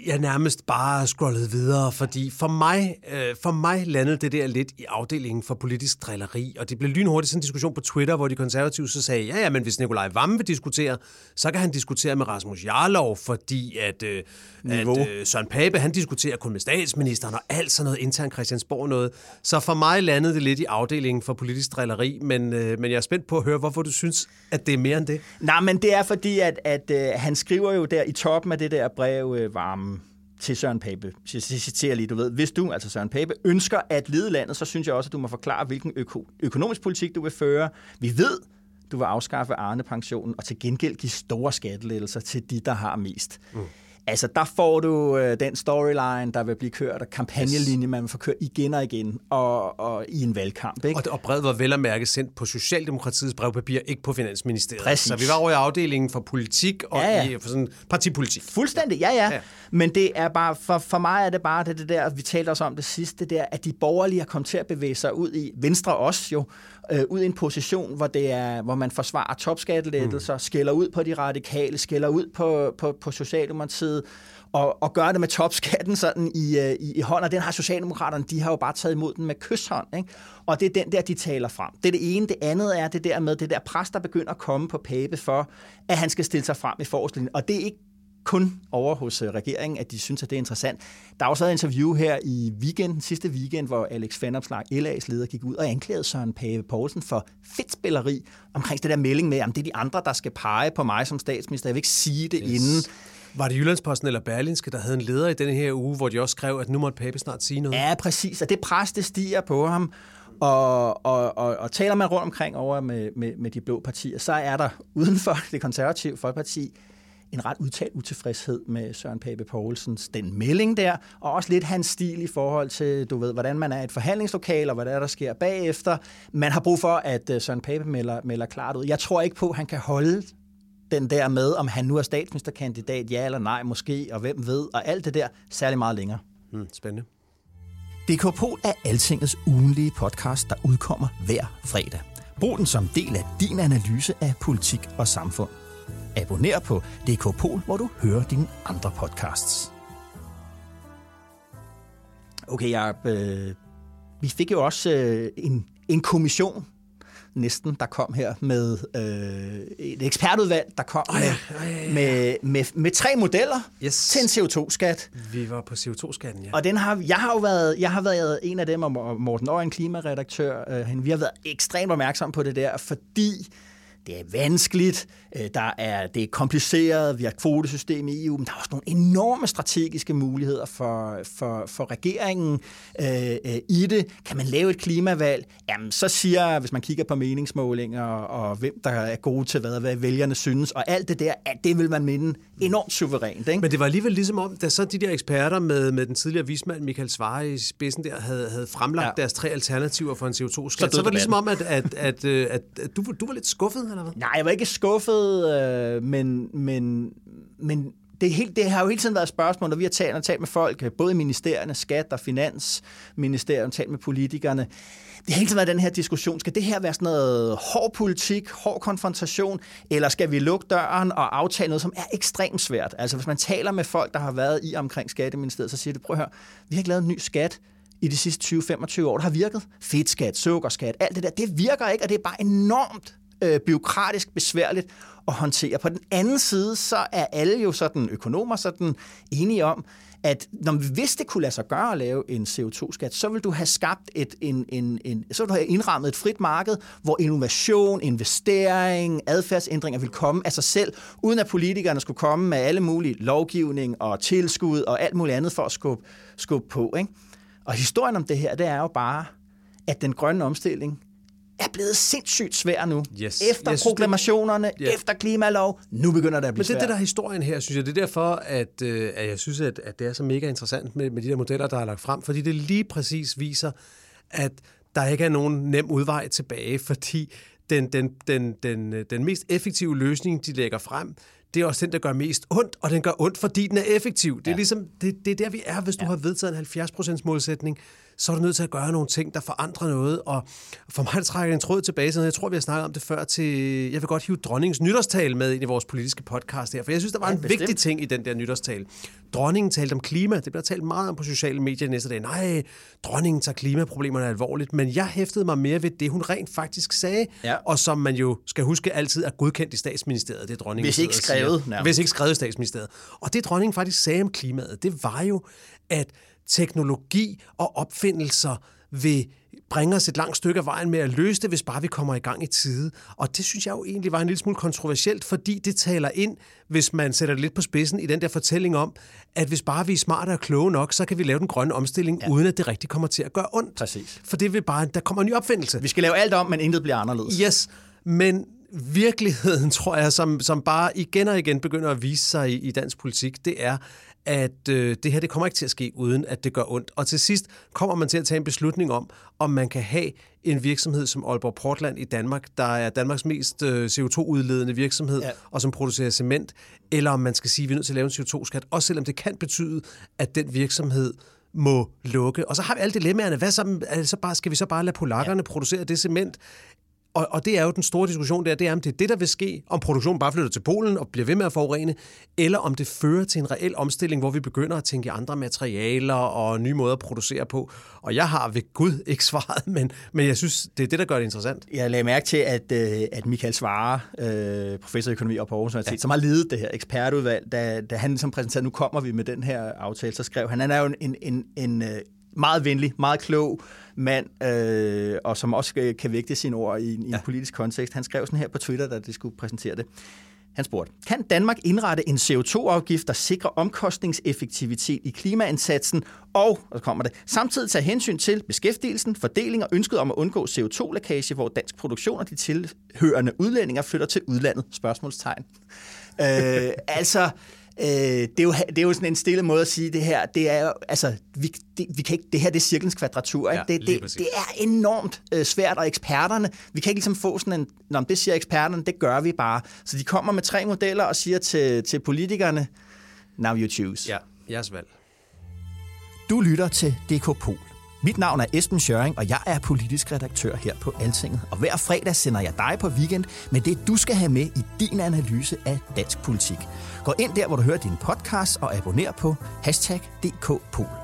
jeg nærmest bare scrollede videre, fordi for mig, øh, for mig landede det der lidt i afdelingen for politisk drilleri, og det blev lynhurtigt sådan en diskussion på Twitter, hvor de konservative så sagde, ja, ja, men hvis Nikolaj Vammen vil diskutere, så kan han diskutere med Rasmus Jarlov, fordi at, øh, at øh, Søren Pape, han diskuterer kun med statsministeren, og alt sådan noget intern Christiansborg noget. Så for mig landede det lidt i afdelingen for politisk drilleri, men, øh, men jeg er spændt på at høre, hvorfor du synes, at det er mere end det. Nej, men det er fordi, at, at øh, han skriver jo der i toppen af det der brev, øh, Varme, til Søren Pape. Jeg citerer lige, du ved, hvis du, altså Søren Pape, ønsker at lede landet, så synes jeg også, at du må forklare, hvilken øko- økonomisk politik du vil føre. Vi ved, du vil afskaffe Arne-pensionen og til gengæld give store skattelettelser til de, der har mest. Mm. Altså, der får du øh, den storyline, der vil blive kørt, og kampagnelinje, man får kørt igen og igen, og, og i en valgkamp. Ikke? Og, og brevet var vel at mærke sendt på Socialdemokratiets brevpapir, ikke på Finansministeriet. Præcis. Så vi var over i afdelingen for politik og ja, ja. I, for sådan partipolitik. Fuldstændig, ja, ja. ja. Men det er bare, for, for mig er det bare det, det der, vi talte også om det sidste, der, at de borgerlige har kommet til at bevæge sig ud i, Venstre også jo, øh, ud i en position, hvor, det er, hvor man forsvarer topskattelettelser, mm. skælder ud på de radikale, skælder ud på, på, på Socialdemokratiet, og, og gøre det med topskatten sådan i, øh, i, i hånd, og den har Socialdemokraterne, de har jo bare taget imod den med kysshånd, ikke? og det er den der, de taler frem. Det er det ene. Det andet er det der med det der pres, der begynder at komme på Pape for, at han skal stille sig frem i forårslinjen, og det er ikke kun over hos øh, regeringen, at de synes, at det er interessant. Der er også et interview her i weekenden, sidste weekend, hvor Alex Vanopslag, LA's leder, gik ud og anklagede Søren Pave Poulsen for fedtspilleri omkring det der melding med, at det er de andre, der skal pege på mig som statsminister. Jeg vil ikke sige det yes. inden. Var det Jyllandsposten eller Berlinske, der havde en leder i denne her uge, hvor de også skrev, at nu måtte Pape snart sige noget? Ja, præcis. Og det pres, det stiger på ham. Og, og, og, og taler man rundt omkring over med, med, med de blå partier, så er der uden for <laughs> det konservative folkeparti en ret udtalt utilfredshed med Søren Pape Poulsens den melding der, og også lidt hans stil i forhold til, du ved, hvordan man er et forhandlingslokal, og hvad der, er, der sker bagefter. Man har brug for, at øh, Søren Pape melder, melder klart ud. Jeg tror ikke på, at han kan holde den der med, om han nu er statsministerkandidat, ja eller nej, måske, og hvem ved, og alt det der, særlig meget længere. Hmm, spændende. DK Pol er Altingets ugenlige podcast, der udkommer hver fredag. Brug den som del af din analyse af politik og samfund. Abonner på DK Pol, hvor du hører dine andre podcasts. Okay, jeg, øh, vi fik jo også øh, en, en kommission næsten, der kom her med øh, et ekspertudvalg, der kom oh, ja. med, ja, ja, ja. Med, med, med tre modeller yes. til en CO2-skat. Vi var på CO2-skatten, ja. Og den har, jeg har jo været, jeg har været en af dem, og Morten Øjen, klimaredaktør, øh, vi har været ekstremt opmærksom på det der, fordi det er vanskeligt, øh, der er, det er kompliceret, vi har kvotesystem i EU, men der er også nogle enorme strategiske muligheder for, for, for regeringen øh, øh, i det. Kan man lave et klimavalg? Jamen, så siger, hvis man kigger på meningsmålinger og, og hvem der er gode til hvad, hvad vælgerne synes, og alt det der, at det vil man minde enormt suverænt. Ikke? Men det var alligevel ligesom om, da så de der eksperter med, med den tidligere vismand Michael Svare i spidsen der havde, havde fremlagt ja. deres tre alternativer for en CO2-skat, så, så var det ligesom om, at, at, at, at, at, at du, du var lidt skuffet, eller hvad? Nej, jeg var ikke skuffet, øh, men, men, men det, er helt, det har jo hele tiden været et spørgsmål, når vi har talt, og talt med folk, øh, både i ministerierne, skat og finansministeriet, talt med politikerne. Det har hele tiden været den her diskussion. Skal det her være sådan noget hård politik, hård konfrontation, eller skal vi lukke døren og aftale noget, som er ekstremt svært? Altså hvis man taler med folk, der har været i omkring Skatteministeriet, så siger de, prøv at høre, vi har ikke lavet en ny skat i de sidste 20-25 år, der har virket. Fedtskat, sukkerskat, alt det der, det virker ikke, og det er bare enormt øh, byråkratisk besværligt at håndtere. På den anden side, så er alle jo sådan økonomer sådan enige om, at når vi hvis det kunne lade sig gøre at lave en CO2-skat, så vil du have skabt et, en, en, en, så vil du have indrammet et frit marked, hvor innovation, investering, adfærdsændringer vil komme af sig selv, uden at politikerne skulle komme med alle mulige lovgivning og tilskud og alt muligt andet for at skubbe, skubbe på. Ikke? Og historien om det her, det er jo bare, at den grønne omstilling, er blevet sindssygt svær nu. Yes. Efter jeg proklamationerne, det, yeah. efter klimalov, nu begynder det at blive Men det er det, der er historien her, synes jeg. Det er derfor, at, øh, at jeg synes, at, at det er så mega interessant med, med de der modeller, der er lagt frem, fordi det lige præcis viser, at der ikke er nogen nem udvej tilbage, fordi den, den, den, den, den mest effektive løsning, de lægger frem, det er også den, der gør mest ondt, og den gør ondt, fordi den er effektiv. Det er ja. ligesom, det, det er der, vi er, hvis du ja. har vedtaget en 70% målsætning så er du nødt til at gøre nogle ting, der forandrer noget. Og for mig trækker en tråd tilbage, så jeg tror, vi har snakket om det før, til, jeg vil godt hive dronningens nytårstal med ind i vores politiske podcast her, for jeg synes, der var ja, en bestemt. vigtig ting i den der nytårstal. Dronningen talte om klima, det bliver talt meget om på sociale medier næste dag. Nej, dronningen tager klimaproblemerne alvorligt, men jeg hæftede mig mere ved det, hun rent faktisk sagde, ja. og som man jo skal huske altid er godkendt i statsministeriet. Det er dronningen. Hvis ikke skrevet. Hvis ikke skrevet i statsministeriet. Og det dronningen faktisk sagde om klimaet, det var jo, at teknologi og opfindelser vil bringe os et langt stykke af vejen med at løse det, hvis bare vi kommer i gang i tide. Og det synes jeg jo egentlig var en lille smule kontroversielt, fordi det taler ind, hvis man sætter det lidt på spidsen, i den der fortælling om, at hvis bare vi er smarte og kloge nok, så kan vi lave den grønne omstilling, ja. uden at det rigtig kommer til at gøre ondt. Præcis. For det vil bare, der kommer en ny opfindelse. Vi skal lave alt om, men intet bliver anderledes. Yes, men virkeligheden, <laughs> tror jeg, som, som bare igen og igen begynder at vise sig i, i dansk politik, det er, at øh, det her det kommer ikke til at ske, uden at det gør ondt. Og til sidst kommer man til at tage en beslutning om, om man kan have en virksomhed som Aalborg Portland i Danmark, der er Danmarks mest øh, CO2-udledende virksomhed, ja. og som producerer cement, eller om man skal sige, at vi er nødt til at lave en CO2-skat, også selvom det kan betyde, at den virksomhed må lukke. Og så har vi alle dilemmaerne. Hvad så, altså bare, skal vi så bare lade polakkerne ja. producere det cement? Og, og det er jo den store diskussion der, det er, om det er det, der vil ske, om produktionen bare flytter til Polen og bliver ved med at forurene, eller om det fører til en reel omstilling, hvor vi begynder at tænke andre materialer og nye måder at producere på. Og jeg har ved Gud <laughs> ikke svaret, men, men jeg synes, det er det, der gør det interessant. Jeg lagde mærke til, at, øh, at Michael Svare, øh, professor i økonomi på Aarhus Universitet, ja. som har ledet det her ekspertudvalg, da, da han som præsenterede, nu kommer vi med den her aftale, så skrev han, han er jo en, en, en, en øh, meget venlig, meget klog mand, øh, og som også kan vægte sine ord i, i en ja. politisk kontekst. Han skrev sådan her på Twitter, da de skulle præsentere det. Han spurgte, kan Danmark indrette en CO2-afgift, der sikrer omkostningseffektivitet i klimaindsatsen, og, og så kommer det, samtidig tage hensyn til beskæftigelsen, fordeling og ønsket om at undgå CO2-lækage, hvor dansk produktion og de tilhørende udlændinger flytter til udlandet? Spørgsmålstegn. øh, <laughs> altså, Øh, det, er jo, det er jo sådan en stille måde at sige det her. Det er jo, altså, vi, det, vi kan ikke, det her det er cirklens kvadratur. Ikke? Ja, det, det, det er enormt øh, svært, og eksperterne, vi kan ikke ligesom få sådan en, Nå, det siger eksperterne, det gør vi bare. Så de kommer med tre modeller og siger til, til politikerne, now you choose. Ja, jeres valg. Du lytter til DK Pol. Mit navn er Esben Schøring, og jeg er politisk redaktør her på Altinget. Og hver fredag sender jeg dig på weekend med det, du skal have med i din analyse af dansk politik. Gå ind der, hvor du hører din podcast, og abonner på hashtag DKPol.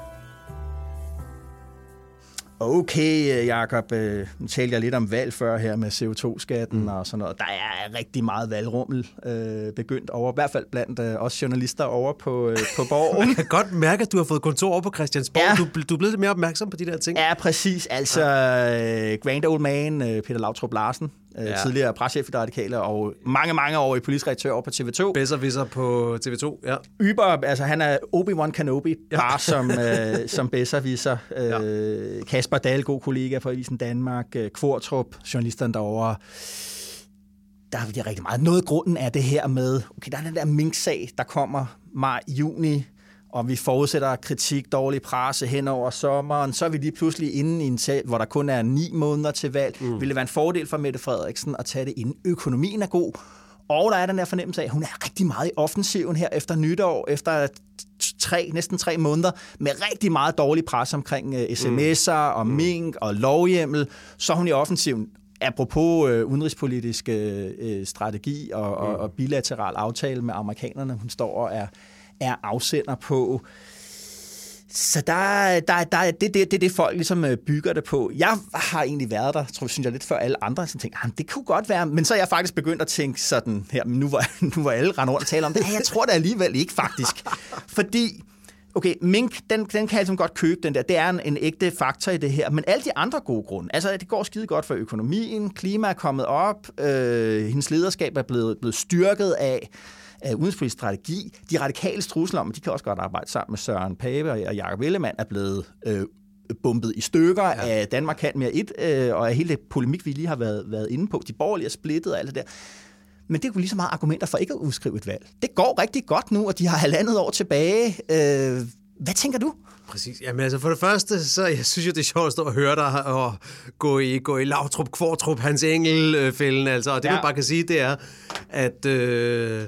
Okay, Jacob, øh, nu talte jeg lidt om valg før her med CO2-skatten mm. og sådan noget. Der er rigtig meget valgrummel øh, begyndt over, i hvert fald blandt øh, os journalister over på, øh, på <laughs> borgen. Jeg kan godt mærke, at du har fået kontor over på Christiansborg. Ja. Du, du er blevet lidt mere opmærksom på de der ting. Ja, præcis. Altså, ja. Grand Old Man, øh, Peter Lautrup Larsen, øh, ja. tidligere preschef i Det Radikale, og mange, mange år i politisk redaktør over på TV2. Bedser viser på TV2, ja. Yber, altså han er Obi-Wan Kenobi, ja. bare som, øh, <laughs> som viser. Øh, ja. Kasper Dahl, god kollega på Avisen Danmark. Øh, Kvartrup, journalisterne derovre der er rigtig meget. Noget af grunden er det her med, okay, der er den der mink-sag, der kommer maj-juni og vi forudsætter kritik, dårlig presse hen over sommeren, så er vi lige pludselig inde i en sag, hvor der kun er ni måneder til valg. Mm. Vil det være en fordel for Mette Frederiksen at tage det inden økonomien er god? Og der er den der fornemmelse af, at hun er rigtig meget i offensiven her efter nytår, efter tre, næsten tre måneder, med rigtig meget dårlig pres omkring uh, sms'er og mm. mink og lovhjemmel, så er hun i offensiven apropos øh, udenrigspolitisk øh, strategi og, mm. og, og bilateral aftale med amerikanerne, hun står og er er afsender på. Så der, der, der, det, det, det er det, folk ligesom øh, bygger det på. Jeg har egentlig været der, tror, synes jeg, lidt før alle andre. Så tænkte, ah, det kunne godt være. Men så er jeg faktisk begyndt at tænke sådan her, nu var, <laughs> nu var alle rende rundt og tale om det. ja, jeg tror det alligevel ikke, faktisk. Fordi, okay, mink, den, den kan jeg ligesom godt købe, den der. Det er en, en ægte faktor i det her. Men alle de andre gode grunde, altså det går skide godt for økonomien, klima er kommet op, øh, hendes lederskab er blevet, blevet styrket af af udenrigspolitisk strategi. De radikale trusler om, at de kan også godt arbejde sammen med Søren Pape og Jakob Ellemann, er blevet øh, bumpet i stykker ja. af Danmark kan mere et, øh, og af hele det polemik, vi lige har været, været inde på. De borgerlige er splittet og alt det der. Men det er jo lige så meget argumenter for ikke at udskrive et valg. Det går rigtig godt nu, og de har halvandet år tilbage. Øh, hvad tænker du? Præcis. Jamen altså for det første, så jeg synes jo, det er sjovt at stå og høre dig og gå i, gå i Lautrup, Kvartrup, Hans Engel-fælden. Altså. Og det, ja. man bare kan sige, det er, at... Øh,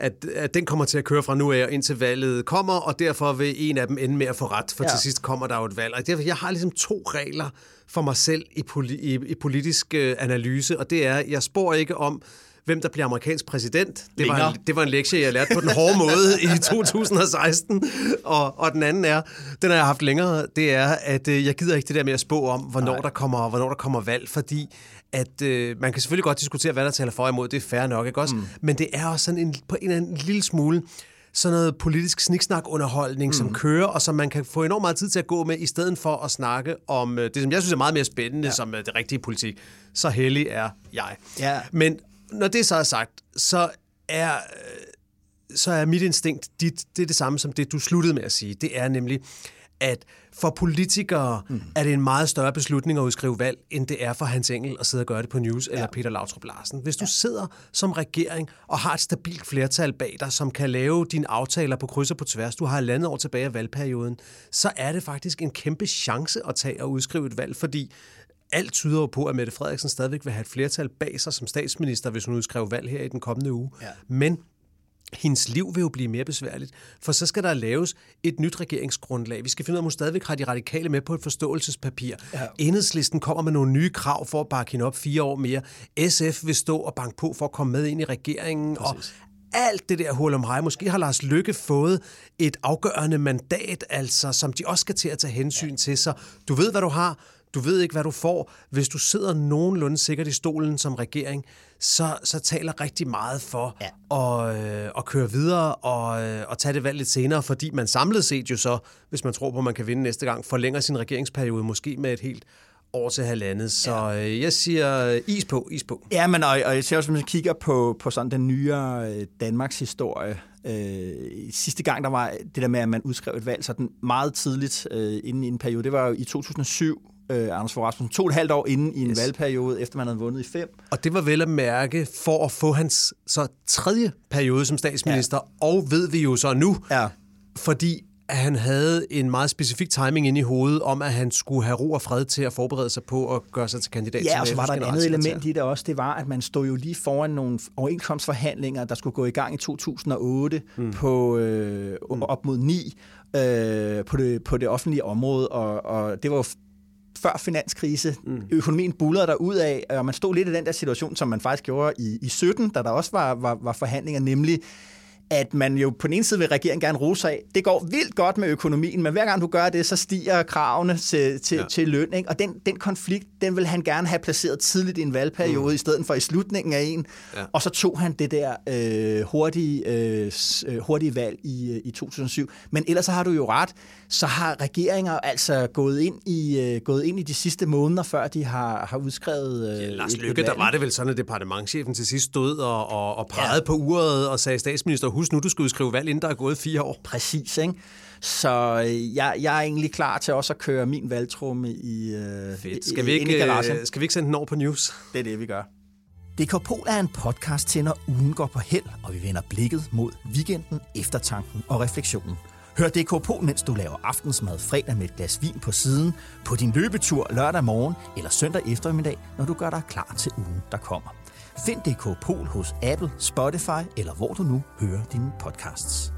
at, at den kommer til at køre fra nu af indtil valget kommer, og derfor vil en af dem ende med at få ret, for ja. til sidst kommer der jo et valg. Og derfor, jeg har ligesom to regler for mig selv i, poli, i, i politisk øh, analyse, og det er, jeg spår ikke om, hvem der bliver amerikansk præsident. Det var, en, det var en lektie, jeg lærte på den hårde måde i <laughs> 2016. Og, og den anden er, den har jeg haft længere, det er, at øh, jeg gider ikke det der med at spå om, hvornår, der kommer, hvornår der kommer valg, fordi at øh, man kan selvfølgelig godt diskutere, hvad der taler for og imod, det er fair nok, ikke også? Mm. Men det er også sådan en, på en, en lille smule sådan noget politisk sniksnak-underholdning, mm. som kører, og som man kan få enormt meget tid til at gå med, i stedet for at snakke om øh, det, som jeg synes er meget mere spændende, ja. som øh, det rigtige politik. Så heldig er jeg. Ja. Men når det så er sagt, så er, øh, så er mit instinkt dit, det er det samme som det, du sluttede med at sige. Det er nemlig, at for politikere mm. er det en meget større beslutning at udskrive valg, end det er for Hans Engel at sidde og gøre det på News ja. eller Peter Lautrup Larsen. Hvis du ja. sidder som regering og har et stabilt flertal bag dig, som kan lave dine aftaler på kryds og på tværs, du har landet år tilbage af valgperioden, så er det faktisk en kæmpe chance at tage og udskrive et valg, fordi alt tyder på, at Mette Frederiksen stadigvæk vil have et flertal bag sig som statsminister, hvis hun udskriver valg her i den kommende uge. Ja. Men hendes liv vil jo blive mere besværligt, for så skal der laves et nyt regeringsgrundlag. Vi skal finde ud af, om hun stadigvæk har de radikale med på et forståelsespapir. Ja. Enhedslisten kommer med nogle nye krav for at bakke hende op fire år mere. SF vil stå og banke på for at komme med ind i regeringen. Præcis. Og alt det der hul om hej. Måske har Lars Lykke fået et afgørende mandat, altså, som de også skal til at tage hensyn ja. til. Så du ved, hvad du har. Du ved ikke, hvad du får. Hvis du sidder nogenlunde sikkert i stolen som regering, så, så taler rigtig meget for ja. at, øh, at køre videre og, øh, og tage det valg lidt senere, fordi man samlet set jo så, hvis man tror på, at man kan vinde næste gang, forlænger sin regeringsperiode måske med et helt år til halvandet. Så ja. øh, jeg siger is på, is på. Ja, men og, og jeg ser også, hvis man kigger på, på sådan den nyere øh, Danmarks historie, øh, sidste gang, der var det der med, at man udskrev et valg sådan meget tidligt øh, inden i en periode, det var jo i 2007, øh, Anders Fogh Rasmussen, to og et halvt år inden i en yes. valgperiode, efter man havde vundet i fem. Og det var vel at mærke for at få hans så tredje periode som statsminister, ja. og ved vi jo så nu, ja. fordi at han havde en meget specifik timing inde i hovedet om, at han skulle have ro og fred til at forberede sig på at gøre sig til kandidat. Ja, til og så var der et andet element i det også, det var, at man stod jo lige foran nogle overenskomstforhandlinger, der skulle gå i gang i 2008 mm. på øh, op mod 9 øh, på, det, på det offentlige område, og, og det var jo før finanskrise. Mm. Økonomien bullerede der ud af, og man stod lidt i den der situation, som man faktisk gjorde i, i 17, da der også var, var, var forhandlinger, nemlig at man jo på den ene side vil regeringen gerne rose af, det går vildt godt med økonomien, men hver gang du gør det, så stiger kravene til, til, ja. til løn. Ikke? Og den, den konflikt, den vil han gerne have placeret tidligt i en valgperiode, mm. i stedet for i slutningen af en. Ja. Og så tog han det der øh, hurtige, øh, øh, hurtige valg i, øh, i 2007. Men ellers så har du jo ret, så har regeringer altså gået ind i, øh, gået ind i de sidste måneder, før de har, har udskrevet øh, Ja, Lars Lykke, der var det vel sådan, at departementchefen til sidst stod og, og, og pegede ja. på uret og sagde, statsminister, husk nu, du skal udskrive valg, inden der er gået fire år. Præcis, ikke? Så øh, jeg, jeg er egentlig klar til også at køre min valgtrumme i, øh, Fedt. i- Skal vi, i ikke, øh, skal vi ikke sende den over på news? Det er det, vi gør. DK Pol er en podcast til, når ugen går på held, og vi vender blikket mod weekenden, eftertanken og refleksionen. Hør DK Pol, mens du laver aftensmad fredag med et glas vin på siden, på din løbetur lørdag morgen eller søndag eftermiddag, når du gør dig klar til ugen, der kommer. Find DK Pol hos Apple, Spotify eller hvor du nu hører dine podcasts.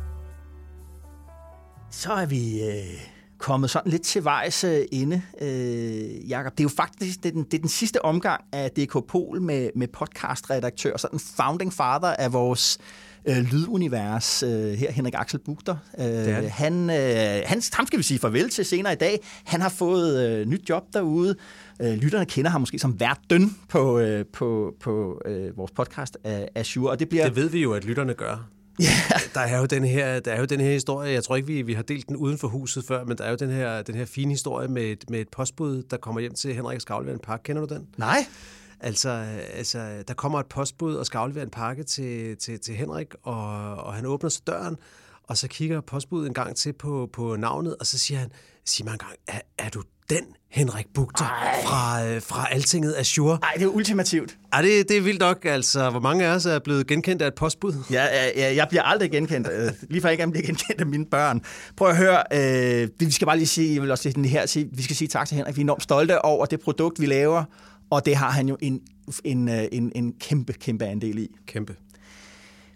Så er vi øh, kommet sådan lidt til vejs øh, inde, øh, Jakob. Det er jo faktisk det er den, det er den sidste omgang af DK Pol med, med podcastredaktør, sådan founding father af vores øh, lydunivers øh, her, Henrik Axel Bugter. Øh, det. han, øh, han, ham skal vi sige farvel til senere i dag. Han har fået øh, nyt job derude. Øh, lytterne kender ham måske som vært døn på, øh, på, på øh, vores podcast af Azure, og det bliver... Det ved vi jo, at lytterne gør. Ja. Der er jo den her, der er jo den her historie, jeg tror ikke, vi, vi har delt den uden for huset før, men der er jo den her, den her fine historie med et, med et postbud, der kommer hjem til Henrik en pakke. Kender du den? Nej. Altså, altså, der kommer et postbud og skal aflevere en pakke til, til, til Henrik, og, og han åbner så døren, og så kigger postbuddet en gang til på, på navnet, og så siger han, sig mig en gang, er, er du den Henrik Bugter fra, øh, fra Altinget Azure? Nej, det er ultimativt. Ej, det, det er vildt nok, altså. Hvor mange af os er blevet genkendt af et postbud? Ja, ja, ja, jeg bliver aldrig genkendt. øh, Lige for ikke at blive genkendt af mine børn. Prøv at høre, øh, vi skal bare lige sige, jeg vil også lige her sige, vi skal sige tak til Henrik. Vi er enormt stolte over det produkt, vi laver, og det har han jo en, en, øh, en, en kæmpe, kæmpe andel i. Kæmpe.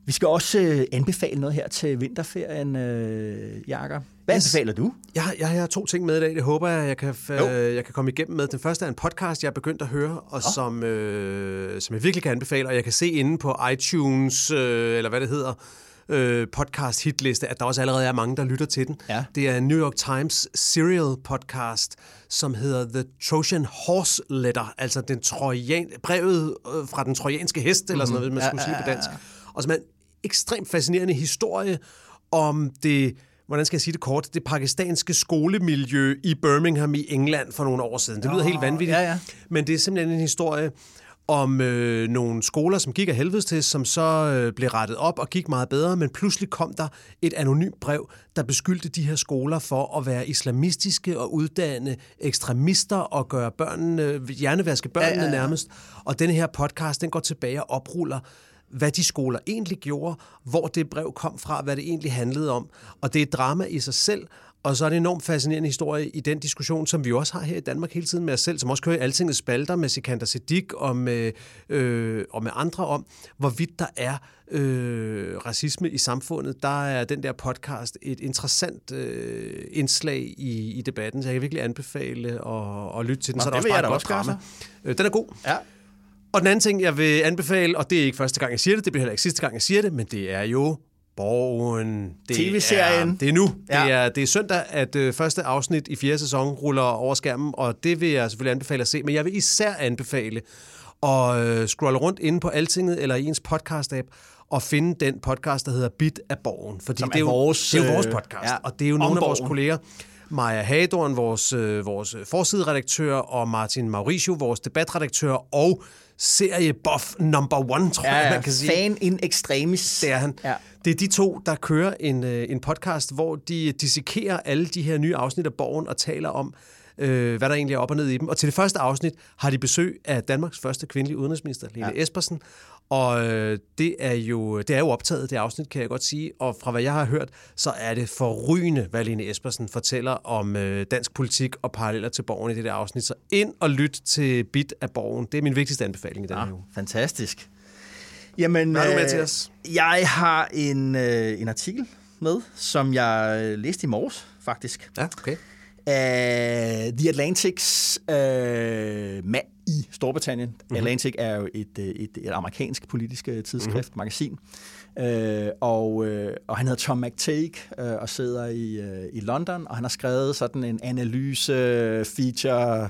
Vi skal også øh, anbefale noget her til vinterferien, øh, Jakob. Hvad Yes. anbefaler du? Jeg, har- jeg har to ting med i dag, det håber jeg, jeg kan, øh, jeg kan komme igennem med. Den første er en podcast, jeg er begyndt at høre, og som, øh, som jeg virkelig kan anbefale, og jeg kan se inde på iTunes, øh, eller hvad det hedder, øh, podcast hitliste, at der også allerede er mange, der lytter til den. Ja. Det er New York Times serial podcast, som hedder The Trojan Horse Letter, altså den trojan, brevet øh, fra den trojanske hest, eller sådan noget, hvis man skulle sige det på dansk. Og som er en ekstremt fascinerende historie om det hvordan skal jeg sige det kort, det pakistanske skolemiljø i Birmingham i England for nogle år siden. Det lyder helt vanvittigt. ja, ja. Men det er simpelthen en historie om øh, nogle skoler, som gik af helvedes til, som så øh, blev rettet op og gik meget bedre, men pludselig kom der et anonymt brev, der beskyldte de her skoler for at være islamistiske og uddanne ekstremister og gøre børnene, hjernevaske børnene ja, ja, ja. nærmest. Og den her podcast, den går tilbage og opruller hvad de skoler egentlig gjorde, hvor det brev kom fra, hvad det egentlig handlede om. Og det er drama i sig selv, og så er det en enormt fascinerende historie i den diskussion, som vi også har her i Danmark hele tiden med os selv, som også kører i Altingets spalter med Sikander Siddiq og med, øh, og med andre om, hvorvidt der er øh, racisme i samfundet. Der er den der podcast et interessant øh, indslag i, i debatten, så jeg kan virkelig anbefale at, at lytte til den. Nå, så er der det også bare et godt drama. Øh, Den er god. Ja. Og den anden ting, jeg vil anbefale, og det er ikke første gang, jeg siger det, det bliver heller ikke sidste gang, jeg siger det, men det er jo Borgen. Det TV-serien. Er, det er nu. Ja. Det, er, det er søndag, at øh, første afsnit i fjerde sæson ruller over skærmen, og det vil jeg selvfølgelig anbefale at se. Men jeg vil især anbefale at øh, scrolle rundt inde på Altinget eller i ens podcast-app og finde den podcast, der hedder Bit af Borgen. Fordi Som det er, er jo, vores, det er jo vores øh, podcast, ja, og det er jo nogle af vores kolleger. Maja Hagedorn, vores, øh, vores forsideredaktør, og Martin Mauricio, vores debatredaktør, og seriebuff number one, tror jeg, Ja, man kan sige. fan in extremis. Det er han. Ja. Det er de to, der kører en, øh, en podcast, hvor de dissekerer alle de her nye afsnit af Borgen og taler om, øh, hvad der egentlig er op og ned i dem. Og til det første afsnit har de besøg af Danmarks første kvindelige udenrigsminister, Lene ja. Espersen. Og øh, det er, jo, det er jo optaget, det afsnit, kan jeg godt sige. Og fra hvad jeg har hørt, så er det forrygende, hvad Lene Espersen fortæller om øh, dansk politik og paralleller til borgen i det der afsnit. Så ind og lyt til Bit af borgen. Det er min vigtigste anbefaling i den her uge. Fantastisk. Jamen, Hvad har du med til os? Jeg har en, øh, en artikel med, som jeg øh, læste i morges, faktisk. Ja, okay. Af The Atlantics øh, mand i Storbritannien. Mm-hmm. Atlantic er jo et, et, et amerikansk politisk tidsskrift, mm-hmm. magasin. Øh, og, øh, og han hedder Tom McTague øh, og sidder i, øh, i London, og han har skrevet sådan en analyse, feature,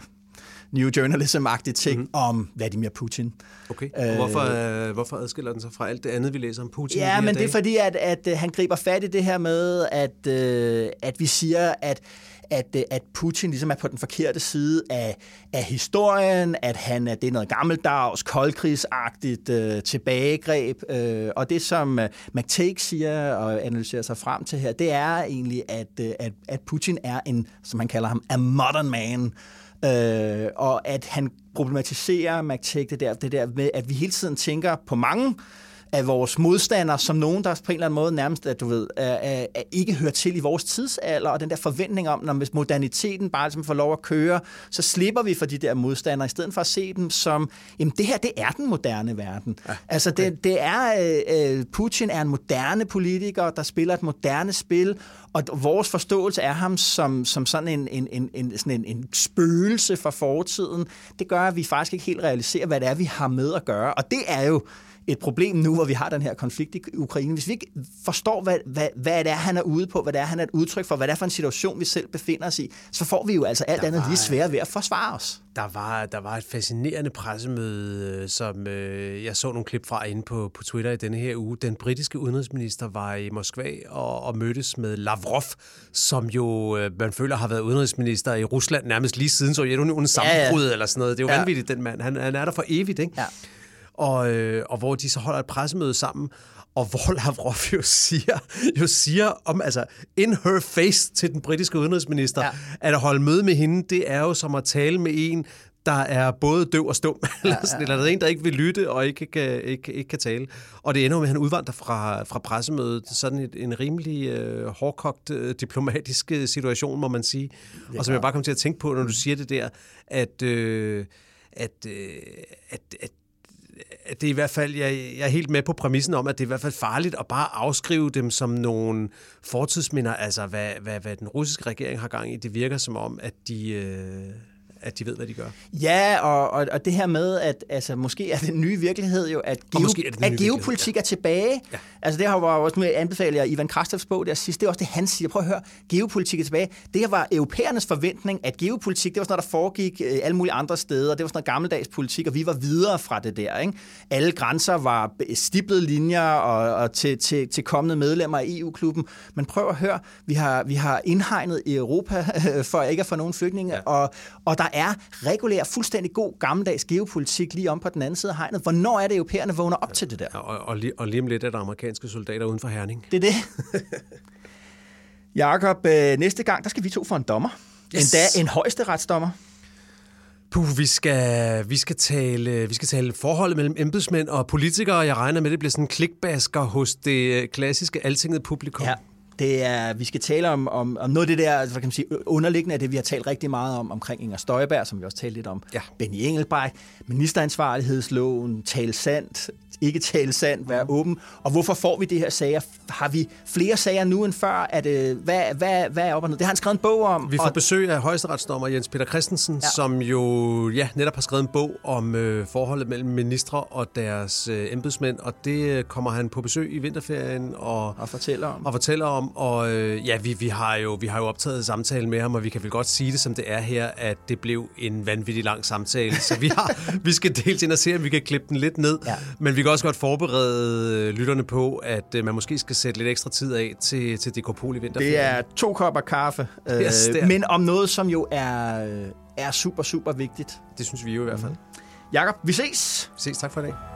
New Journalism-agtig ting mm-hmm. om Vladimir Putin. Okay, og hvorfor, øh, hvorfor adskiller den sig fra alt det andet, vi læser om Putin? Ja, men dage? det er fordi, at, at, at han griber fat i det her med, at, øh, at vi siger, at at, øh, at Putin ligesom er på den forkerte side af, af historien, at han det er noget gammeldags, koldkrigsagtigt øh, tilbagegreb. Øh, og det, som øh, McTague siger og analyserer sig frem til her, det er egentlig, at, øh, at, at Putin er en, som han kalder ham, a modern man. Øh, og at han problematiserer McTague det der, det der med, at vi hele tiden tænker på mange af vores modstandere som nogen, der på en eller anden måde nærmest, at du ved, er, er, er ikke hører til i vores tidsalder, og den der forventning om, når hvis moderniteten bare ligesom får lov at køre, så slipper vi for de der modstandere, i stedet for at se dem som, jamen det her, det er den moderne verden. Ja, okay. Altså det, det er, øh, Putin er en moderne politiker, der spiller et moderne spil, og vores forståelse af ham som, som sådan en, en, en, en, sådan en, en spøgelse for fortiden, det gør, at vi faktisk ikke helt realiserer, hvad det er, vi har med at gøre. Og det er jo et problem nu, hvor vi har den her konflikt i Ukraine. Hvis vi ikke forstår, hvad, hvad, hvad det er, han er ude på, hvad det er, han er et udtryk for, hvad det er for en situation, vi selv befinder os i, så får vi jo altså alt der andet var, lige svære ved at forsvare os. Der var, der var et fascinerende pressemøde, som øh, jeg så nogle klip fra inde på, på Twitter i denne her uge. Den britiske udenrigsminister var i Moskva og, og mødtes med Lavrov, som jo, øh, man føler, har været udenrigsminister i Rusland nærmest lige siden Sovjetunionens sammenbrud ja, ja. eller sådan noget. Det er jo ja. vanvittigt, den mand. Han, han er der for evigt, ikke? Ja og, øh, og hvor de så holder et pressemøde sammen, og hvor Lavrov jo siger, jo siger om, altså, in her face til den britiske udenrigsminister, ja. at at holde møde med hende, det er jo som at tale med en, der er både døv og stum, <laughs> ja, ja, ja. eller der er en, der ikke vil lytte og ikke kan, ikke, ikke kan tale. Og det ender med, at han udvandrer fra, fra pressemødet. Sådan et, en rimelig øh, hårdkogt øh, diplomatisk øh, situation, må man sige. Og som jeg bare kom til at tænke på, når du siger det der, at, øh, at, øh, at, at det er i hvert fald, jeg, jeg er helt med på præmissen om, at det er i hvert fald farligt at bare afskrive dem som nogle fortidsminder, altså hvad, hvad, hvad den russiske regering har gang i. Det virker som om, at de... Øh at de ved, hvad de gør. Ja, og, og, og det her med, at altså, måske er den nye virkelighed jo, at, geo, er at geopolitik ja. er tilbage. Ja. Altså det har var også med anbefaler jeg Ivan Krastevs bog der sidst. Det er også det, han siger. Prøv at høre, geopolitik er tilbage. Det her var europæernes forventning, at geopolitik, det var sådan noget, der foregik øh, alle mulige andre steder. Det var sådan noget gammeldags politik, og vi var videre fra det der. Ikke? Alle grænser var stiplede linjer og, og til, til, til kommende medlemmer af EU-klubben. Men prøv at høre, vi har, vi har indhegnet i Europa <laughs> for ikke at få nogen flygtninge, ja. og, og der er regulær, fuldstændig god gammeldags geopolitik lige om på den anden side af hegnet. Hvornår er det, europæerne vågner op til det der? Og, og, lige, og lige om lidt er der amerikanske soldater uden for Herning. Det er det. <laughs> Jakob, øh, næste gang, der skal vi to for en dommer. Yes. Endda en højesteretsdommer. Puh, vi skal, vi, skal tale, vi skal tale forholdet mellem embedsmænd og politikere. Jeg regner med, at det bliver sådan en klikbasker hos det klassiske altinget publikum. Ja, det er, vi skal tale om, om, om noget af det der, hvad kan man sige, underliggende af det, vi har talt rigtig meget om, omkring Inger Støjberg, som vi også talte lidt om. Ja. Benny Engelbrecht, ministeransvarlighedsloven, tale sandt, ikke tale sandt, være mm. åben. Og hvorfor får vi de her sager? Har vi flere sager nu end før? Er det, hvad, hvad, hvad er op og ned? Det har han skrevet en bog om. Vi får og... besøg af højesteretsdommer Jens Peter Christensen, ja. som jo ja, netop har skrevet en bog om øh, forholdet mellem ministre og deres øh, embedsmænd, og det øh, kommer han på besøg i vinterferien og, og fortæller om. Og fortæller om og øh, ja, vi, vi, har jo, vi har jo optaget samtale med ham, og vi kan vel godt sige det, som det er her, at det blev en vanvittig lang samtale. Så vi, har, <laughs> vi skal dels ind og se, om vi kan klippe den lidt ned, ja. men vi kan også godt forberede øh, lytterne på, at øh, man måske skal sætte lidt ekstra tid af til, til DK Pol i vinterferien. Det er to kopper kaffe, <laughs> øh, yes, men om noget, som jo er, er super, super vigtigt. Det synes vi jo i hvert fald. Mm. Jakob, vi ses. Vi ses. Tak for i dag.